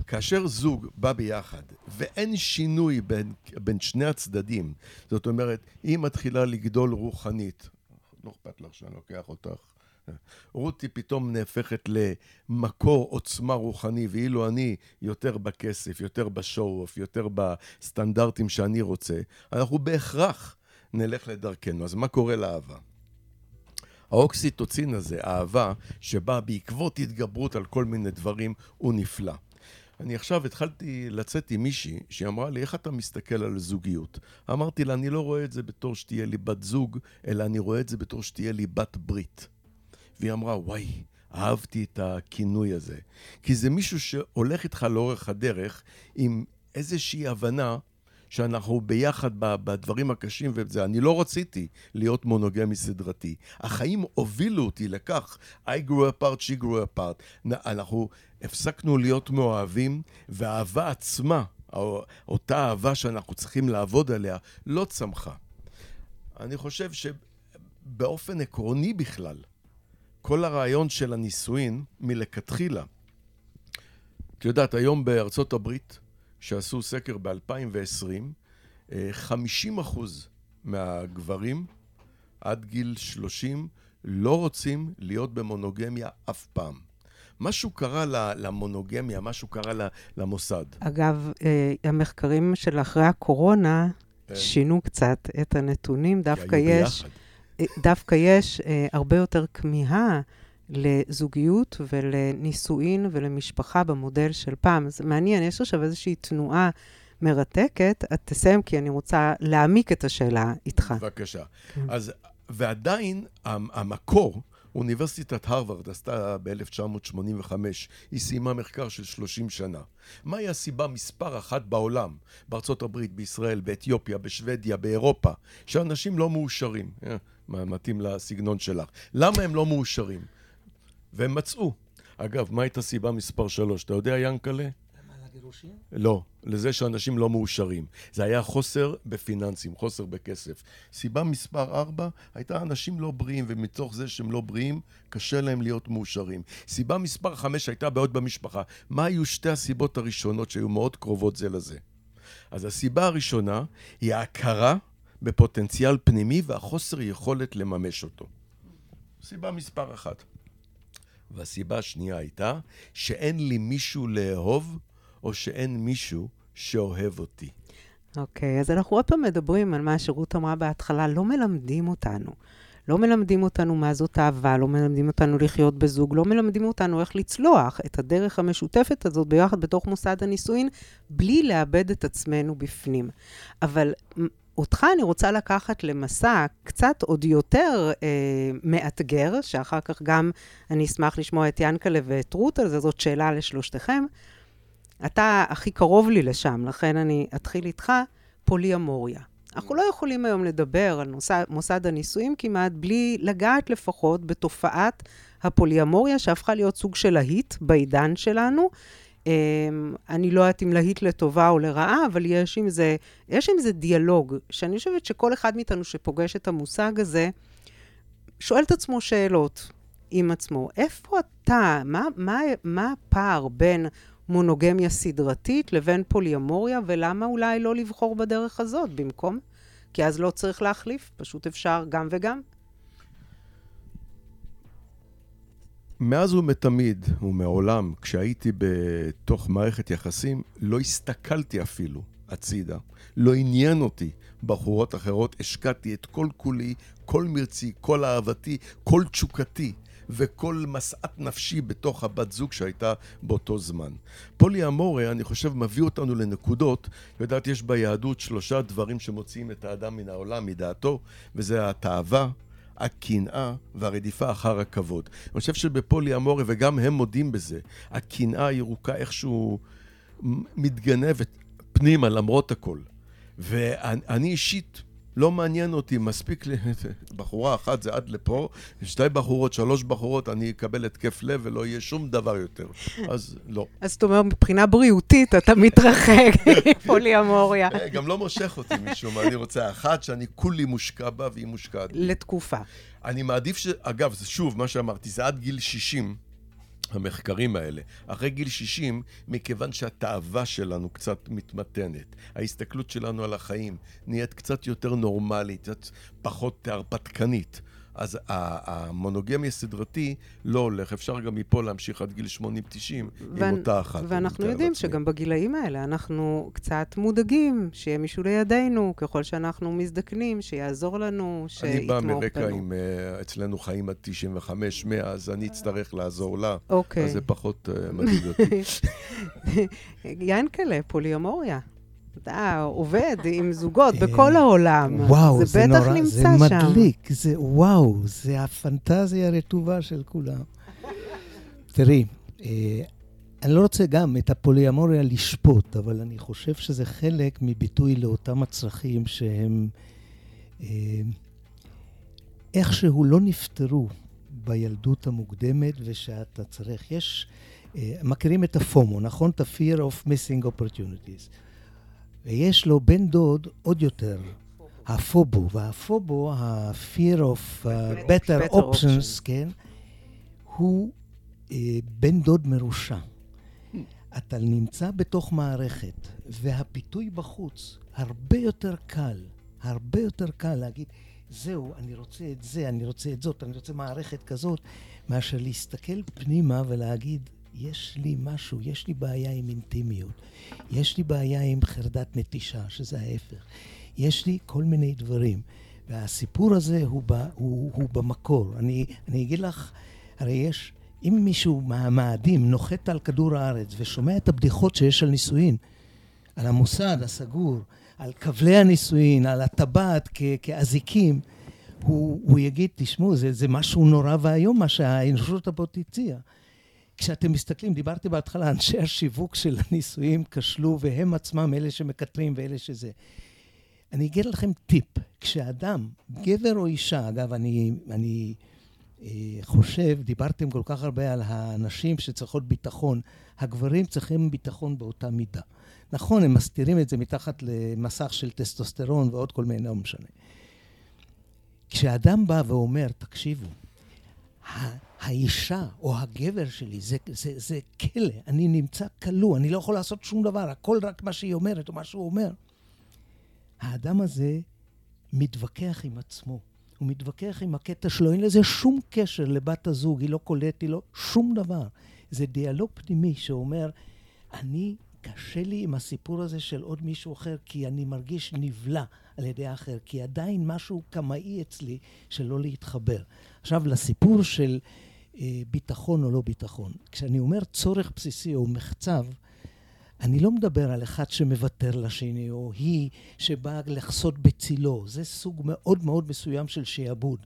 כאשר זוג בא ביחד ואין שינוי בין, בין שני הצדדים, זאת אומרת, היא מתחילה לגדול רוחנית, לא אכפת לך שאני לוקח אותך, רותי פתאום נהפכת למקור עוצמה רוחני, ואילו אני יותר בכסף, יותר בשואו-אוף, יותר בסטנדרטים שאני רוצה, אנחנו בהכרח נלך לדרכנו. אז מה קורה לאהבה? האוקסיטוצין הזה, אהבה, שבאה בעקבות התגברות על כל מיני דברים, הוא נפלא. אני עכשיו התחלתי לצאת עם מישהי שהיא אמרה לי, איך אתה מסתכל על זוגיות? אמרתי לה, אני לא רואה את זה בתור שתהיה לי בת זוג, אלא אני רואה את זה בתור שתהיה לי בת ברית. והיא אמרה, וואי, אהבתי את הכינוי הזה. כי זה מישהו שהולך איתך לאורך הדרך עם איזושהי הבנה שאנחנו ביחד בדברים הקשים וזה. אני לא רציתי להיות מונוגמי סדרתי. החיים הובילו אותי לכך. I grew apart, she grew apart. אנחנו הפסקנו להיות מאוהבים, והאהבה עצמה, אותה אהבה שאנחנו צריכים לעבוד עליה, לא צמחה. אני חושב שבאופן עקרוני בכלל, כל הרעיון של הנישואין מלכתחילה, את יודעת, היום בארצות הברית, שעשו סקר ב-2020, 50 אחוז מהגברים עד גיל 30 לא רוצים להיות במונוגמיה אף פעם. משהו קרה למונוגמיה, משהו קרה למוסד. אגב, אה, המחקרים של אחרי הקורונה כן. שינו קצת את הנתונים, דווקא יש... דווקא יש אה, הרבה יותר כמיהה לזוגיות ולנישואין ולמשפחה במודל של פעם. זה מעניין, יש עכשיו איזושהי תנועה מרתקת. את תסיים, כי אני רוצה להעמיק את השאלה איתך. בבקשה. כן. אז, ועדיין המקור, אוניברסיטת הרווארד עשתה ב-1985, היא סיימה מחקר של 30 שנה. מהי הסיבה מספר אחת בעולם, בארצות הברית, בישראל, באתיופיה, בשוודיה, באירופה, שאנשים לא מאושרים? אה, מתאים לסגנון שלך. למה הם לא מאושרים? והם מצאו. אגב, מה הייתה סיבה מספר שלוש? אתה יודע, ינקלה? לגירושים? לא, לזה שאנשים לא מאושרים. זה היה חוסר בפיננסים, חוסר בכסף. סיבה מספר ארבע הייתה אנשים לא בריאים, ומתוך זה שהם לא בריאים, קשה להם להיות מאושרים. סיבה מספר חמש הייתה בעיות במשפחה. מה היו שתי הסיבות הראשונות שהיו מאוד קרובות זה לזה? אז הסיבה הראשונה היא ההכרה בפוטנציאל פנימי והחוסר יכולת לממש אותו. סיבה מספר אחת. והסיבה השנייה הייתה שאין לי מישהו לאהוב, או שאין מישהו שאוהב אותי. אוקיי, okay, אז אנחנו עוד פעם מדברים על מה שרות אמרה בהתחלה, לא מלמדים אותנו. לא מלמדים אותנו מה זאת אהבה, לא מלמדים אותנו לחיות בזוג, לא מלמדים אותנו איך לצלוח את הדרך המשותפת הזאת ביחד בתוך מוסד הנישואין, בלי לאבד את עצמנו בפנים. אבל אותך אני רוצה לקחת למסע קצת עוד יותר אה, מאתגר, שאחר כך גם אני אשמח לשמוע את ינקלה ואת רות על זה, זאת שאלה לשלושתכם. אתה הכי קרוב לי לשם, לכן אני אתחיל איתך, פוליאמוריה. אנחנו לא יכולים היום לדבר על נוסד, מוסד הנישואים כמעט בלי לגעת לפחות בתופעת הפוליאמוריה, שהפכה להיות סוג של להיט בעידן שלנו. אמ, אני לא יודעת אם להיט לטובה או לרעה, אבל יש עם זה, יש עם זה דיאלוג, שאני חושבת שכל אחד מאיתנו שפוגש את המושג הזה, שואל את עצמו שאלות עם עצמו. איפה אתה? מה, מה, מה הפער בין מונוגמיה סדרתית לבין פוליומוריה, ולמה אולי לא לבחור בדרך הזאת במקום? כי אז לא צריך להחליף, פשוט אפשר גם וגם. מאז ומתמיד ומעולם, כשהייתי בתוך מערכת יחסים, לא הסתכלתי אפילו הצידה. לא עניין אותי בחורות אחרות, השקעתי את כל כולי, כל מרצי, כל אהבתי, כל תשוקתי וכל משאת נפשי בתוך הבת זוג שהייתה באותו זמן. פולי אמורה, אני חושב, מביא אותנו לנקודות, יודעת, יש ביהדות שלושה דברים שמוציאים את האדם מן העולם, מדעתו, וזה התאווה, הקנאה והרדיפה אחר הכבוד. אני חושב שבפולי אמורה, וגם הם מודים בזה, הקנאה הירוקה איכשהו מתגנבת פנימה למרות הכל. ואני אישית לא מעניין אותי, מספיק לי, בחורה אחת זה עד לפה, שתי בחורות, שלוש בחורות, אני אקבל התקף לב ולא יהיה שום דבר יותר. אז לא. אז זאת אומרת, מבחינה בריאותית אתה מתרחק מפוליאמוריה. אה, גם לא מושך אותי משום מה, אני רוצה אחת שאני כולי מושקע בה והיא מושקעת לתקופה. אני מעדיף ש... אגב, שוב, מה שאמרתי, זה עד גיל 60. המחקרים האלה. אחרי גיל 60, מכיוון שהתאווה שלנו קצת מתמתנת, ההסתכלות שלנו על החיים נהיית קצת יותר נורמלית, קצת פחות הרפתקנית. אז המונוגמי הסדרתי לא הולך, אפשר גם מפה להמשיך עד גיל 80-90 עם אותה אחת. ואנחנו יודעים לעצמי. שגם בגילאים האלה אנחנו קצת מודאגים, שיהיה מישהו לידינו, ככל שאנחנו מזדקנים, שיעזור לנו, שיתמוך בנו. אני בא מרקע עם, אה, אצלנו חיים עד 95-100, אז אני אצטרך לעזור לה. אוקיי. אז זה פחות uh, מדאיג אותי. ינקלה, פוליומוריה. אתה עובד עם זוגות אה, בכל העולם. וואו, זה, זה נורא, זה שם. זה מדליק, זה וואו, זה הפנטזיה הרטובה של כולם. תראי, אה, אני לא רוצה גם את הפוליאמוריה לשפוט, אבל אני חושב שזה חלק מביטוי לאותם הצרכים שהם אה, איכשהו לא נפתרו בילדות המוקדמת ושאתה צריך. יש, מכירים את הפומו, נכון? את ה-fear of missing opportunities. ויש לו בן דוד עוד יותר, הפובו, והפובו, ה-fear of uh, better options, כן, הוא uh, בן דוד מרושע. אתה נמצא בתוך מערכת, והפיתוי בחוץ הרבה יותר קל, הרבה יותר קל להגיד, זהו, אני רוצה את זה, אני רוצה את זאת, אני רוצה מערכת כזאת, מאשר להסתכל פנימה ולהגיד, יש לי משהו, יש לי בעיה עם אינטימיות, יש לי בעיה עם חרדת נטישה, שזה ההפך, יש לי כל מיני דברים. והסיפור הזה הוא, ב, הוא, הוא במקור. אני, אני אגיד לך, הרי יש, אם מישהו מהמאדים נוחת על כדור הארץ ושומע את הבדיחות שיש על נישואין, על המוסד הסגור, על כבלי הנישואין, על הטבעת כאזיקים, הוא, הוא יגיד, תשמעו, זה, זה משהו נורא ואיום מה שהאנושות הציעה. כשאתם מסתכלים, דיברתי בהתחלה, אנשי השיווק של הנישואים כשלו, והם עצמם אלה שמקטרים ואלה שזה. אני אגיד לכם טיפ, כשאדם, גבר או אישה, אגב, אני, אני אה, חושב, דיברתם כל כך הרבה על הנשים שצריכות ביטחון, הגברים צריכים ביטחון באותה מידה. נכון, הם מסתירים את זה מתחת למסך של טסטוסטרון ועוד כל מיני, לא משנה. כשאדם בא ואומר, תקשיבו, האישה או הגבר שלי זה, זה, זה כלא, אני נמצא כלוא, אני לא יכול לעשות שום דבר, הכל רק מה שהיא אומרת או מה שהוא אומר. האדם הזה מתווכח עם עצמו, הוא מתווכח עם הקטע שלו, אין לזה שום קשר לבת הזוג, היא לא קולטת, היא לא, שום דבר. זה דיאלוג פנימי שאומר, אני, קשה לי עם הסיפור הזה של עוד מישהו אחר, כי אני מרגיש נבלע על ידי האחר, כי עדיין משהו קמאי אצלי שלא להתחבר. עכשיו, לסיפור של ביטחון או לא ביטחון. כשאני אומר צורך בסיסי או מחצב, אני לא מדבר על אחד שמוותר לשני, או היא שבאה לחסות בצילו. זה סוג מאוד מאוד מסוים של שעבוד,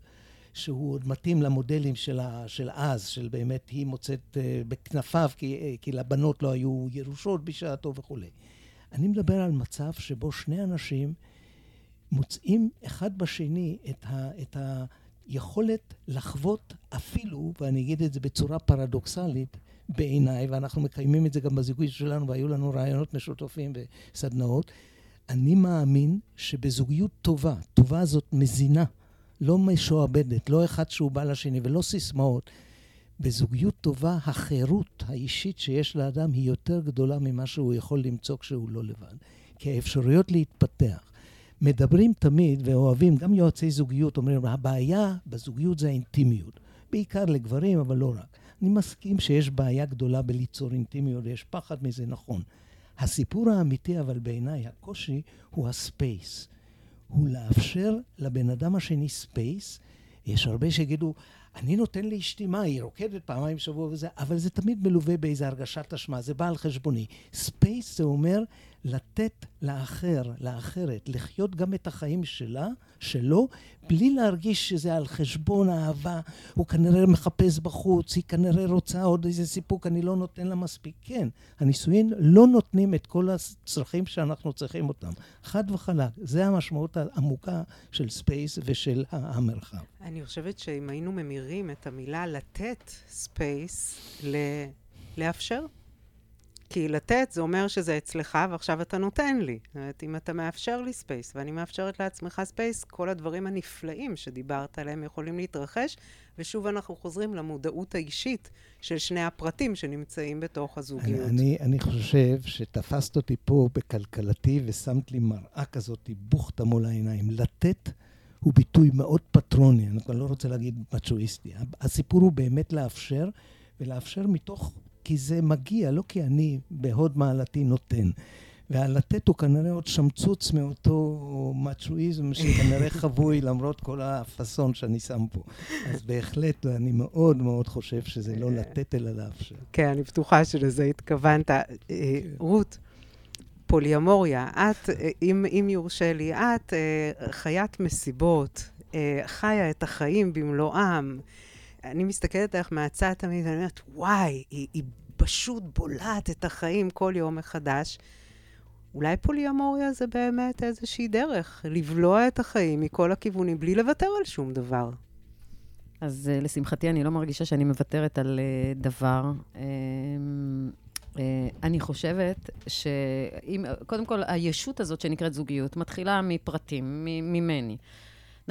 שהוא עוד מתאים למודלים של, ה, של אז, של באמת היא מוצאת uh, בכנפיו, כי, uh, כי לבנות לא היו ירושות בשעתו וכולי. אני מדבר על מצב שבו שני אנשים מוצאים אחד בשני את, ה, את היכולת לחוות אפילו, ואני אגיד את זה בצורה פרדוקסלית, בעיניי, ואנחנו מקיימים את זה גם בזיכוי שלנו, והיו לנו רעיונות משותפים וסדנאות, אני מאמין שבזוגיות טובה, טובה זאת מזינה, לא משועבדת, לא אחד שהוא בא לשני ולא סיסמאות. בזוגיות טובה, החירות האישית שיש לאדם היא יותר גדולה ממה שהוא יכול למצוא כשהוא לא לבד. כי האפשרויות להתפתח. מדברים תמיד ואוהבים, גם יועצי זוגיות אומרים, הבעיה בזוגיות זה האינטימיות. בעיקר לגברים, אבל לא רק. אני מסכים שיש בעיה גדולה בליצור אינטימיות, ויש פחד מזה, נכון. הסיפור האמיתי, אבל בעיניי, הקושי הוא ה space. הוא לאפשר לבן אדם השני space. יש הרבה שיגידו, אני נותן לאשתי מה, היא רוקדת פעמיים בשבוע וזה, אבל זה תמיד מלווה באיזו הרגשת אשמה, זה בא על חשבוני. space זה אומר לתת לאחר, לאחרת, לחיות גם את החיים שלה, שלו, בלי להרגיש שזה על חשבון האהבה. הוא כנראה מחפש בחוץ, היא כנראה רוצה עוד איזה סיפוק, אני לא נותן לה מספיק. כן, הנישואין לא נותנים את כל הצרכים שאנחנו צריכים אותם. חד וחלק, זה המשמעות העמוקה של space ושל המרחב. אני חושבת שאם היינו ממירים את המילה לתת space, ל... לאפשר כי לתת זה אומר שזה אצלך ועכשיו אתה נותן לי. זאת אומרת, אם אתה מאפשר לי space ואני מאפשרת לעצמך space, כל הדברים הנפלאים שדיברת עליהם יכולים להתרחש, ושוב אנחנו חוזרים למודעות האישית של שני הפרטים שנמצאים בתוך הזוגיות. אני, אני חושב שתפסת אותי פה בכלכלתי ושמת לי מראה כזאת, בוכתה מול העיניים. לתת הוא ביטוי מאוד פטרוני, אני כבר לא רוצה להגיד מצ'ואיסטי. הסיפור הוא באמת לאפשר, ולאפשר מתוך כי זה מגיע, לא כי אני בהוד מעלתי נותן. והלתת הוא כנראה עוד שמצוץ מאותו מצ'ואיזם שכנראה חבוי למרות כל הפאסון שאני שם פה. אז בהחלט, אני מאוד מאוד חושב שזה לא לתת אלא לאפשר. כן, אני בטוחה שלזה התכוונת. אה, כן. רות, פוליומוריה, את, אה, אם, אם יורשה לי, את אה, חיית מסיבות, חיה את החיים במלואם. אני מסתכלת עליך מהצד תמיד, ואני אומרת, וואי, היא, היא פשוט בולעת את החיים כל יום מחדש. אולי פוליומוריה זה באמת איזושהי דרך, לבלוע את החיים מכל הכיוונים, בלי לוותר על שום דבר. אז uh, לשמחתי, אני לא מרגישה שאני מוותרת על uh, דבר. Uh, uh, אני חושבת שאם, קודם כל, הישות הזאת שנקראת זוגיות מתחילה מפרטים, ממני.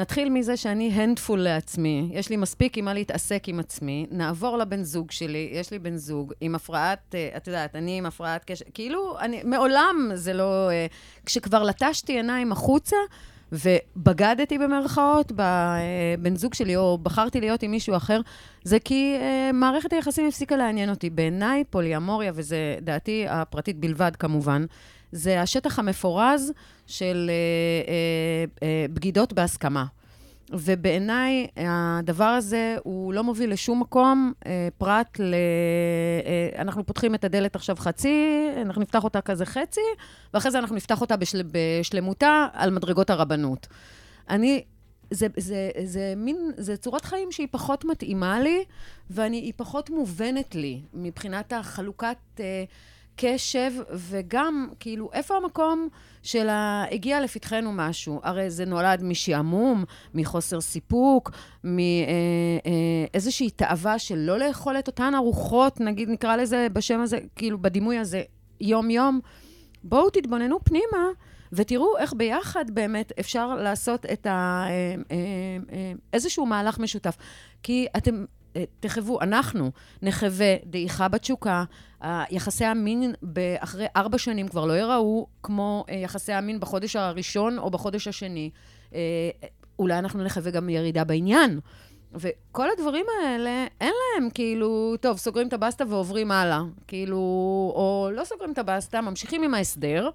נתחיל מזה שאני הנדפול לעצמי, יש לי מספיק עם מה להתעסק עם עצמי, נעבור לבן זוג שלי, יש לי בן זוג עם הפרעת, אה, את יודעת, אני עם הפרעת קשר, כאילו, אני, מעולם זה לא... אה, כשכבר לטשתי עיניים החוצה, ובגדתי במרכאות בבן זוג שלי, או בחרתי להיות עם מישהו אחר, זה כי מערכת היחסים הפסיקה לעניין אותי. בעיניי, פוליאמוריה, וזה דעתי הפרטית בלבד כמובן, זה השטח המפורז של uh, uh, uh, בגידות בהסכמה. ובעיניי הדבר הזה הוא לא מוביל לשום מקום, אה, פרט ל... אה, אנחנו פותחים את הדלת עכשיו חצי, אנחנו נפתח אותה כזה חצי, ואחרי זה אנחנו נפתח אותה בשל... בשלמותה על מדרגות הרבנות. אני זה, זה, זה מין, זה צורת חיים שהיא פחות מתאימה לי, והיא פחות מובנת לי מבחינת החלוקת אה, קשב, וגם, כאילו, איפה המקום של הגיע לפתחנו משהו? הרי זה נולד משעמום, מחוסר סיפוק, מאיזושהי אה, אה, תאווה של לא לאכול את אותן ארוחות, נגיד, נקרא לזה בשם הזה, כאילו, בדימוי הזה, יום-יום. בואו תתבוננו פנימה. ותראו איך ביחד באמת אפשר לעשות את ה... אה, איזשהו מהלך משותף. כי אתם תחוו, אנחנו נחווה דעיכה בתשוקה, יחסי המין אחרי ארבע שנים כבר לא ייראו כמו יחסי המין בחודש הראשון או בחודש השני. אולי אנחנו נחווה גם ירידה בעניין. וכל הדברים האלה, אין להם כאילו, טוב, סוגרים את הבסטה ועוברים הלאה. כאילו, או לא סוגרים את הבסטה, ממשיכים עם ההסדר,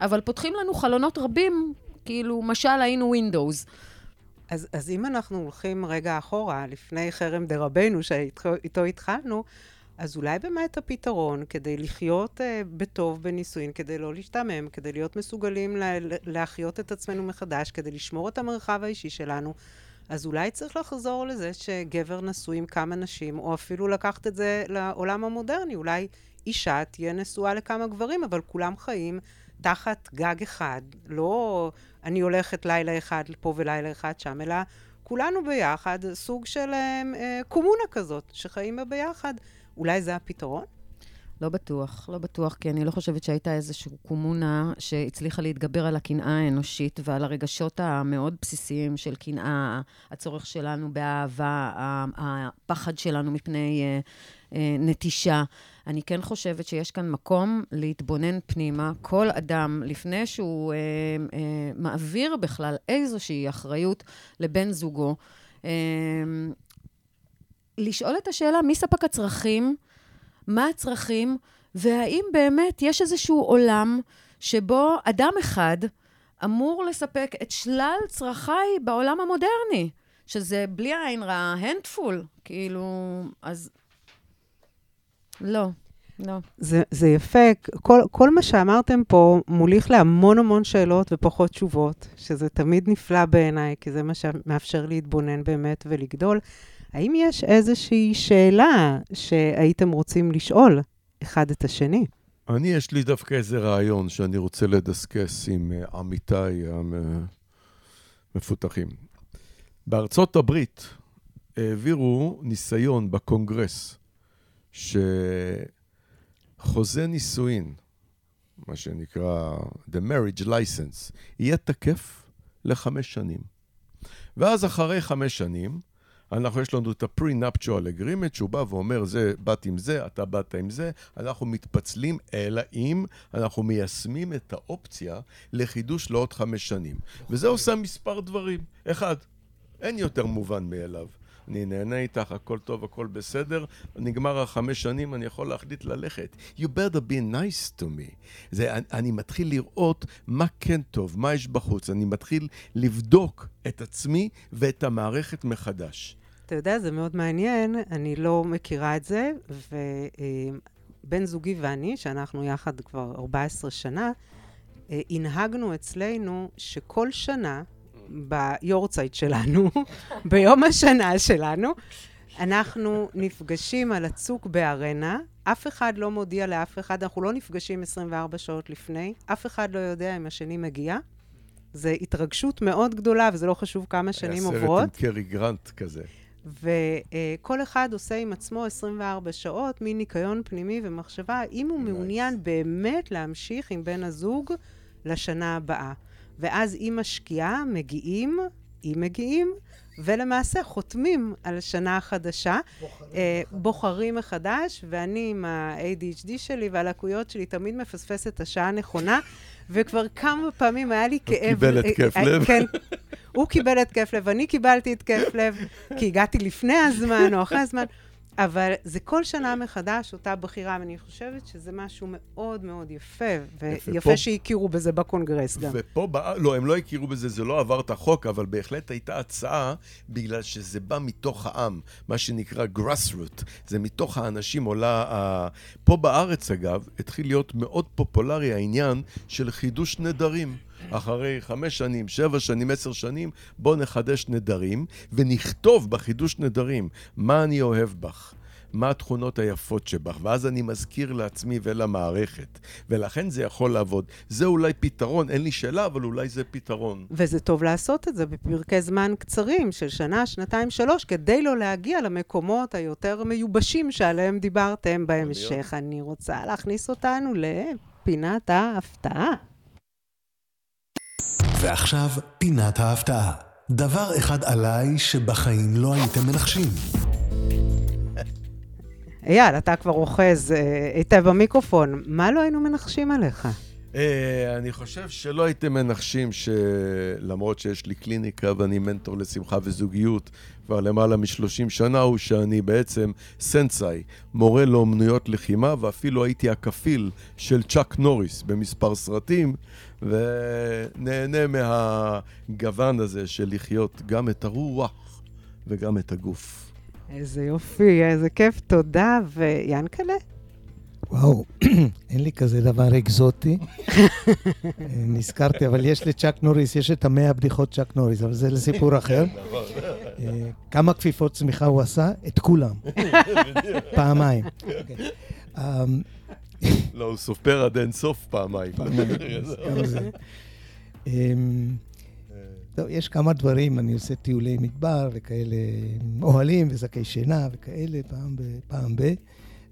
אבל פותחים לנו חלונות רבים, כאילו, משל היינו Windows. אז, אז אם אנחנו הולכים רגע אחורה, לפני חרם דה רבנו, שאיתו התחלנו, אז אולי באמת הפתרון כדי לחיות uh, בטוב בנישואין, כדי לא להשתעמם, כדי להיות מסוגלים לה, להחיות את עצמנו מחדש, כדי לשמור את המרחב האישי שלנו, אז אולי צריך לחזור לזה שגבר נשוי עם כמה נשים, או אפילו לקחת את זה לעולם המודרני. אולי אישה תהיה נשואה לכמה גברים, אבל כולם חיים תחת גג אחד, לא אני הולכת לילה אחד פה ולילה אחד שם, אלא כולנו ביחד, סוג של אה, אה, קומונה כזאת, שחיים בה ביחד. אולי זה הפתרון? לא בטוח, לא בטוח, כי אני לא חושבת שהייתה איזושהי קומונה שהצליחה להתגבר על הקנאה האנושית ועל הרגשות המאוד בסיסיים של קנאה, הצורך שלנו באהבה, הפחד שלנו מפני אה, נטישה. אני כן חושבת שיש כאן מקום להתבונן פנימה. כל אדם, לפני שהוא אה, אה, מעביר בכלל איזושהי אחריות לבן זוגו, אה, לשאול את השאלה מי ספק הצרכים, מה הצרכים, והאם באמת יש איזשהו עולם שבו אדם אחד אמור לספק את שלל צרכיי בעולם המודרני, שזה בלי עין רעה, הנדפול, כאילו, אז לא. לא. זה, זה יפה. כל, כל מה שאמרתם פה מוליך להמון המון שאלות ופחות תשובות, שזה תמיד נפלא בעיניי, כי זה מה שמאפשר להתבונן באמת ולגדול. האם יש איזושהי שאלה שהייתם רוצים לשאול אחד את השני? אני, יש לי דווקא איזה רעיון שאני רוצה לדסקס עם uh, עמיתיי המפותחים. בארצות הברית העבירו ניסיון בקונגרס שחוזה נישואין, מה שנקרא The Marriage License, יהיה תקף לחמש שנים. ואז אחרי חמש שנים, אנחנו, יש לנו את ה-pre-nuptual agreement, שהוא בא ואומר, זה, באת עם זה, אתה באת עם זה, אנחנו מתפצלים, אלא אם אנחנו מיישמים את האופציה לחידוש לעוד חמש שנים. וזה עושה מספר דברים. אחד, אין יותר מובן מאליו. אני נהנה איתך, הכל טוב, הכל בסדר, נגמר החמש שנים, אני יכול להחליט ללכת. You better be nice to me. זה, אני, אני מתחיל לראות מה כן טוב, מה יש בחוץ, אני מתחיל לבדוק את עצמי ואת המערכת מחדש. אתה יודע, זה מאוד מעניין, אני לא מכירה את זה, ובן זוגי ואני, שאנחנו יחד כבר 14 שנה, אה, הנהגנו אצלנו שכל שנה ביורצייט שלנו, ביום השנה שלנו. אנחנו נפגשים על הצוק בארנה, אף אחד לא מודיע לאף אחד, אנחנו לא נפגשים 24 שעות לפני, אף אחד לא יודע אם השני מגיע. זו התרגשות מאוד גדולה, וזה לא חשוב כמה שנים עוברות. היה סרט עם קרי גרנט כזה. וכל אחד עושה עם עצמו 24 שעות, מין ניקיון פנימי ומחשבה, אם הוא מעוניין באמת להמשיך עם בן הזוג לשנה הבאה. ואז עם השקיעה מגיעים, אם מגיעים, ולמעשה חותמים על שנה חדשה, בוחרים, אה, בוחרים מחדש, ואני עם ה-ADHD שלי והלקויות שלי תמיד מפספס את השעה הנכונה, וכבר כמה פעמים היה לי כאב... הוא קיבל התקף אה, לב. כן, הוא קיבל התקף לב, אני קיבלתי התקף לב, כי הגעתי לפני הזמן או אחרי הזמן. אבל זה כל שנה מחדש אותה בחירה, ואני חושבת שזה משהו מאוד מאוד יפה, ויפה פה... שהכירו בזה בקונגרס גם. ופה. לא, הם לא הכירו בזה, זה לא עבר את החוק, אבל בהחלט הייתה הצעה, בגלל שזה בא מתוך העם, מה שנקרא grassroot, זה מתוך האנשים עולה... ה... פה בארץ, אגב, התחיל להיות מאוד פופולרי העניין של חידוש נדרים. אחרי חמש שנים, שבע שנים, עשר שנים, בואו נחדש נדרים, ונכתוב בחידוש נדרים מה אני אוהב בך. מה התכונות היפות שבך, ואז אני מזכיר לעצמי ולמערכת. ולכן זה יכול לעבוד. זה אולי פתרון, אין לי שאלה, אבל אולי זה פתרון. וזה טוב לעשות את זה בפרקי זמן קצרים, של שנה, שנתיים, שלוש, כדי לא להגיע למקומות היותר מיובשים שעליהם דיברתם בהמשך. אני רוצה להכניס אותנו לפינת ההפתעה. ועכשיו, פינת ההפתעה. דבר אחד עליי שבחיים לא הייתם מנחשים. אייל, אתה כבר אוחז אה, היטב במיקרופון, מה לא היינו מנחשים עליך? אה, אני חושב שלא הייתם מנחשים שלמרות שיש לי קליניקה ואני מנטור לשמחה וזוגיות כבר למעלה מ-30 שנה, הוא שאני בעצם סנסאי, מורה לאומנויות לחימה, ואפילו הייתי הכפיל של צ'אק נוריס במספר סרטים, ונהנה מהגוון הזה של לחיות גם את הרוח וגם את הגוף. איזה יופי, איזה כיף, תודה. ויאנקלה? וואו, אין לי כזה דבר אקזוטי. נזכרתי, אבל יש לצ'אק נוריס, יש את המאה בדיחות צ'אק נוריס, אבל זה לסיפור אחר. אה, כמה כפיפות צמיחה הוא עשה? את כולם. פעמיים. לא, הוא סופר עד אין סוף פעמיים. אמ, טוב, יש כמה דברים, אני עושה טיולי מדבר וכאלה, אוהלים וזכי שינה וכאלה, פעם ב...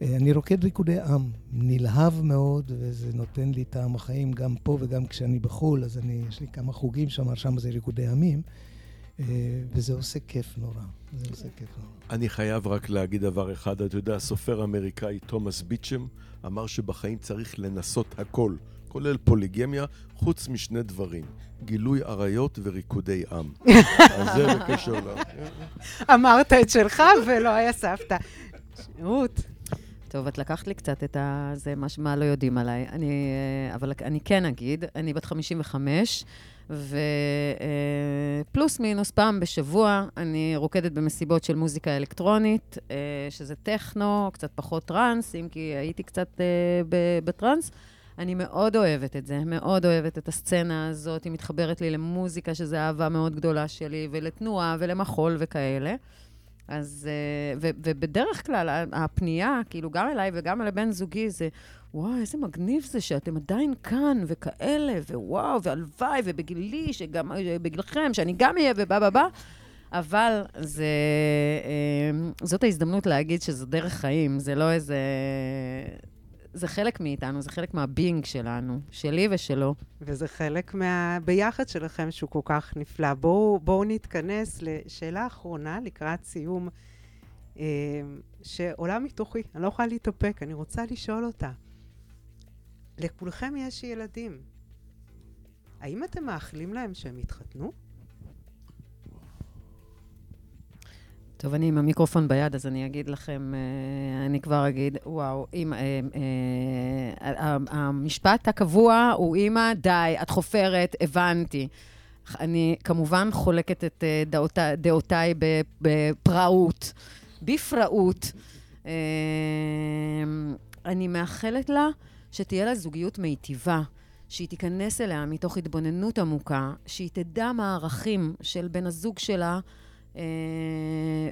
אה, אני רוקד ריקודי עם, נלהב מאוד, וזה נותן לי טעם החיים גם פה וגם כשאני בחו"ל, אז אני, יש לי כמה חוגים שם, שם זה ריקודי עמים, אה, וזה עושה כיף נורא. זה עושה כיף נורא. אני חייב רק להגיד דבר אחד, אתה יודע, הסופר האמריקאי תומאס ביצ'ם אמר שבחיים צריך לנסות הכל, כולל פוליגמיה, חוץ משני דברים, גילוי עריות וריקודי עם. אז זה בקשר ל... אמרת את שלך ולא היה סבתא. רות. טוב, את לקחת לי קצת את ה... זה מה, מה לא יודעים עליי. אני, אה, אבל אני כן אגיד, אני בת 55, ופלוס אה, מינוס פעם בשבוע אני רוקדת במסיבות של מוזיקה אלקטרונית, אה, שזה טכנו, קצת פחות טראנס, אם כי הייתי קצת בטראנס. אני מאוד אוהבת את זה, מאוד אוהבת את הסצנה הזאת, היא מתחברת לי למוזיקה, שזו אהבה מאוד גדולה שלי, ולתנועה ולמחול וכאלה. אז, אה, ו, ובדרך כלל הפנייה, כאילו, גם אליי וגם לבן זוגי, זה, וואו, איזה מגניב זה שאתם עדיין כאן, וכאלה, ווואו, והלוואי, ובגילי, שגם, בגילכם, שאני גם אהיה, ובא, בא, בא. אבל זה, אה, זאת ההזדמנות להגיד שזו דרך חיים, זה לא איזה... זה חלק מאיתנו, זה חלק מהבינג שלנו, שלי ושלו. וזה חלק מהביחד שלכם שהוא כל כך נפלא. בואו בוא נתכנס לשאלה אחרונה לקראת סיום, אה, שעולה מתוכי, אני לא יכולה להתאפק, אני רוצה לשאול אותה. לכולכם יש ילדים. האם אתם מאחלים להם שהם יתחתנו? טוב, אני עם המיקרופון ביד, אז אני אגיד לכם, אה, אני כבר אגיד, וואו, אימא, אה, אה, המשפט הקבוע הוא, אימא, די, את חופרת, הבנתי. אני כמובן חולקת את דעותיי, דעותיי בפראות, בפראות. אני מאחלת לה שתהיה לה זוגיות מיטיבה, שהיא תיכנס אליה מתוך התבוננות עמוקה, שהיא תדע מה הערכים של בן הזוג שלה, אה,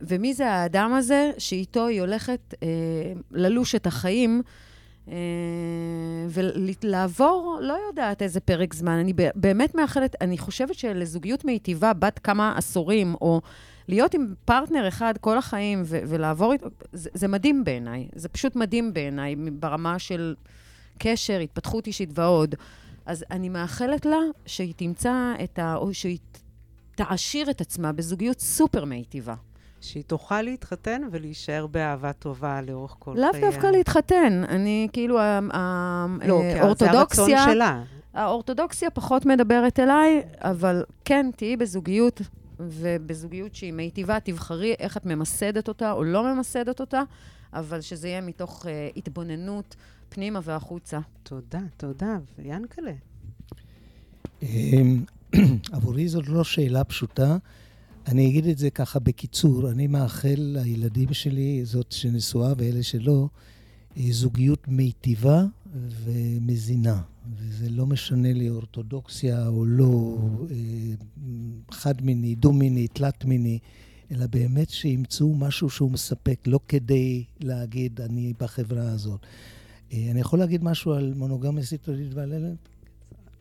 ומי זה האדם הזה שאיתו היא הולכת אה, ללוש את החיים אה, ולעבור, לא יודעת איזה פרק זמן. אני באמת מאחלת, אני חושבת שלזוגיות מיטיבה בת כמה עשורים, או להיות עם פרטנר אחד כל החיים ולעבור איתו, זה, זה מדהים בעיניי. זה פשוט מדהים בעיניי ברמה של קשר, התפתחות אישית ועוד. אז אני מאחלת לה שהיא תמצא את ה... או שהיא תעשיר את עצמה בזוגיות סופר מיטיבה. שהיא תוכל להתחתן ולהישאר באהבה טובה לאורך כל חייה. לאו דווקא להתחתן. אני, כאילו, האורתודוקסיה... לא, זה הרצון שלה. האורתודוקסיה פחות מדברת אליי, אבל כן, תהיי בזוגיות ובזוגיות שהיא מיטיבה, תבחרי איך את ממסדת אותה או לא ממסדת אותה, אבל שזה יהיה מתוך uh, התבוננות פנימה והחוצה. תודה, תודה. ויאנקלה. אמ, עבורי זאת לא שאלה פשוטה. אני אגיד את זה ככה בקיצור, אני מאחל לילדים שלי, זאת שנשואה ואלה שלא, אה, זוגיות מיטיבה ומזינה. וזה לא משנה לי אורתודוקסיה או לא, אה, חד-מיני, דו-מיני, תלת-מיני, אלא באמת שימצאו משהו שהוא מספק, לא כדי להגיד, אני בחברה הזאת. אה, אני יכול להגיד משהו על מונוגמיה סיטרית ועל אלה?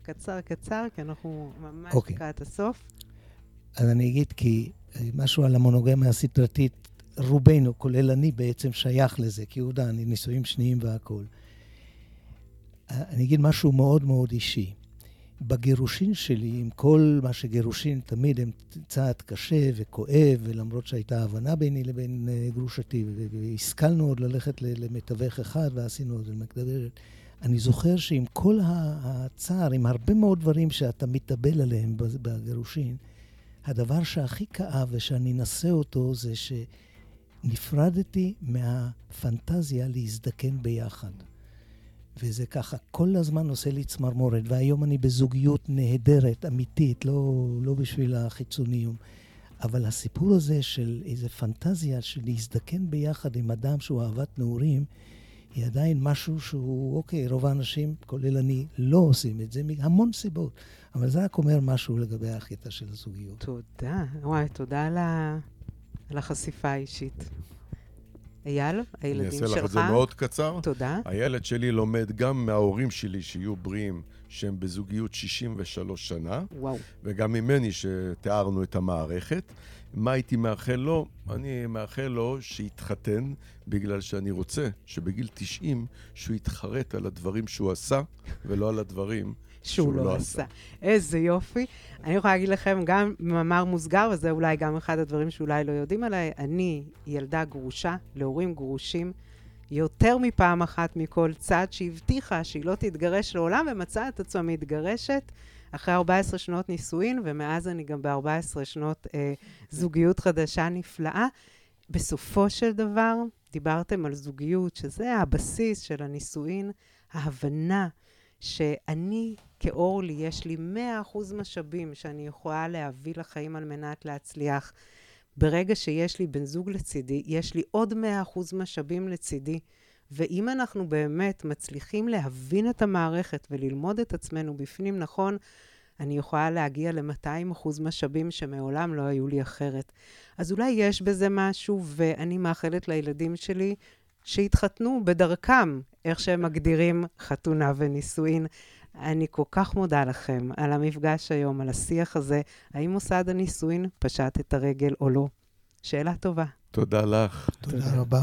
קצר, קצר, כי אנחנו ממש אוקיי. לקראת הסוף. אז אני אגיד כי אה, משהו על המונוגמיה הסדרתית, רובנו, כולל אני, בעצם שייך לזה, כי עובדה, אני נישואים שניים והכול. אה, אני אגיד משהו מאוד מאוד אישי. בגירושין שלי, עם כל מה שגירושין תמיד הם צעד קשה וכואב, ולמרות שהייתה הבנה ביני לבין אה, גרושתי, והשכלנו עוד ללכת למתווך אחד ועשינו עוד למקדברת, אני זוכר שעם כל הצער, עם הרבה מאוד דברים שאתה מתאבל עליהם בגירושין, הדבר שהכי כאב ושאני אנסה אותו זה שנפרדתי מהפנטזיה להזדקן ביחד. וזה ככה, כל הזמן עושה לי צמרמורת, והיום אני בזוגיות נהדרת, אמיתית, לא, לא בשביל החיצוניות. אבל הסיפור הזה של איזה פנטזיה של להזדקן ביחד עם אדם שהוא אהבת נעורים, היא עדיין משהו שהוא, אוקיי, רוב האנשים, כולל אני, לא עושים את זה מהמון סיבות. אבל זה רק אומר משהו לגבי הקטע של הזוגיות. תודה. וואי, תודה על, ה... על החשיפה האישית. אייל, אני הילדים שלך... אעשה לך את זה מאוד קצר. תודה. הילד שלי לומד גם מההורים שלי, שיהיו בריאים, שהם בזוגיות 63 שנה, וואו. וגם ממני שתיארנו את המערכת. מה הייתי מאחל לו? אני מאחל לו שיתחתן, בגלל שאני רוצה שבגיל 90 שהוא יתחרט על הדברים שהוא עשה, ולא על הדברים שהוא לא עשה. איזה יופי. אני יכולה להגיד לכם, גם במאמר מוסגר, וזה אולי גם אחד הדברים שאולי לא יודעים עליי, אני ילדה גרושה, להורים גרושים, יותר מפעם אחת מכל צד, שהבטיחה שהיא לא תתגרש לעולם, ומצאה את עצמה מתגרשת אחרי 14 שנות נישואין, ומאז אני גם ב-14 שנות אה, זוגיות חדשה נפלאה. בסופו של דבר, דיברתם על זוגיות, שזה הבסיס של הנישואין, ההבנה שאני כאורלי, יש לי 100% משאבים שאני יכולה להביא לחיים על מנת להצליח. ברגע שיש לי בן זוג לצידי, יש לי עוד 100% משאבים לצידי. ואם אנחנו באמת מצליחים להבין את המערכת וללמוד את עצמנו בפנים נכון, אני יכולה להגיע ל-200% משאבים שמעולם לא היו לי אחרת. אז אולי יש בזה משהו, ואני מאחלת לילדים שלי שיתחתנו בדרכם, איך שהם מגדירים חתונה ונישואין. אני כל כך מודה לכם על המפגש היום, על השיח הזה, האם מוסד הנישואין פשט את הרגל או לא. שאלה טובה. תודה לך. תודה רבה.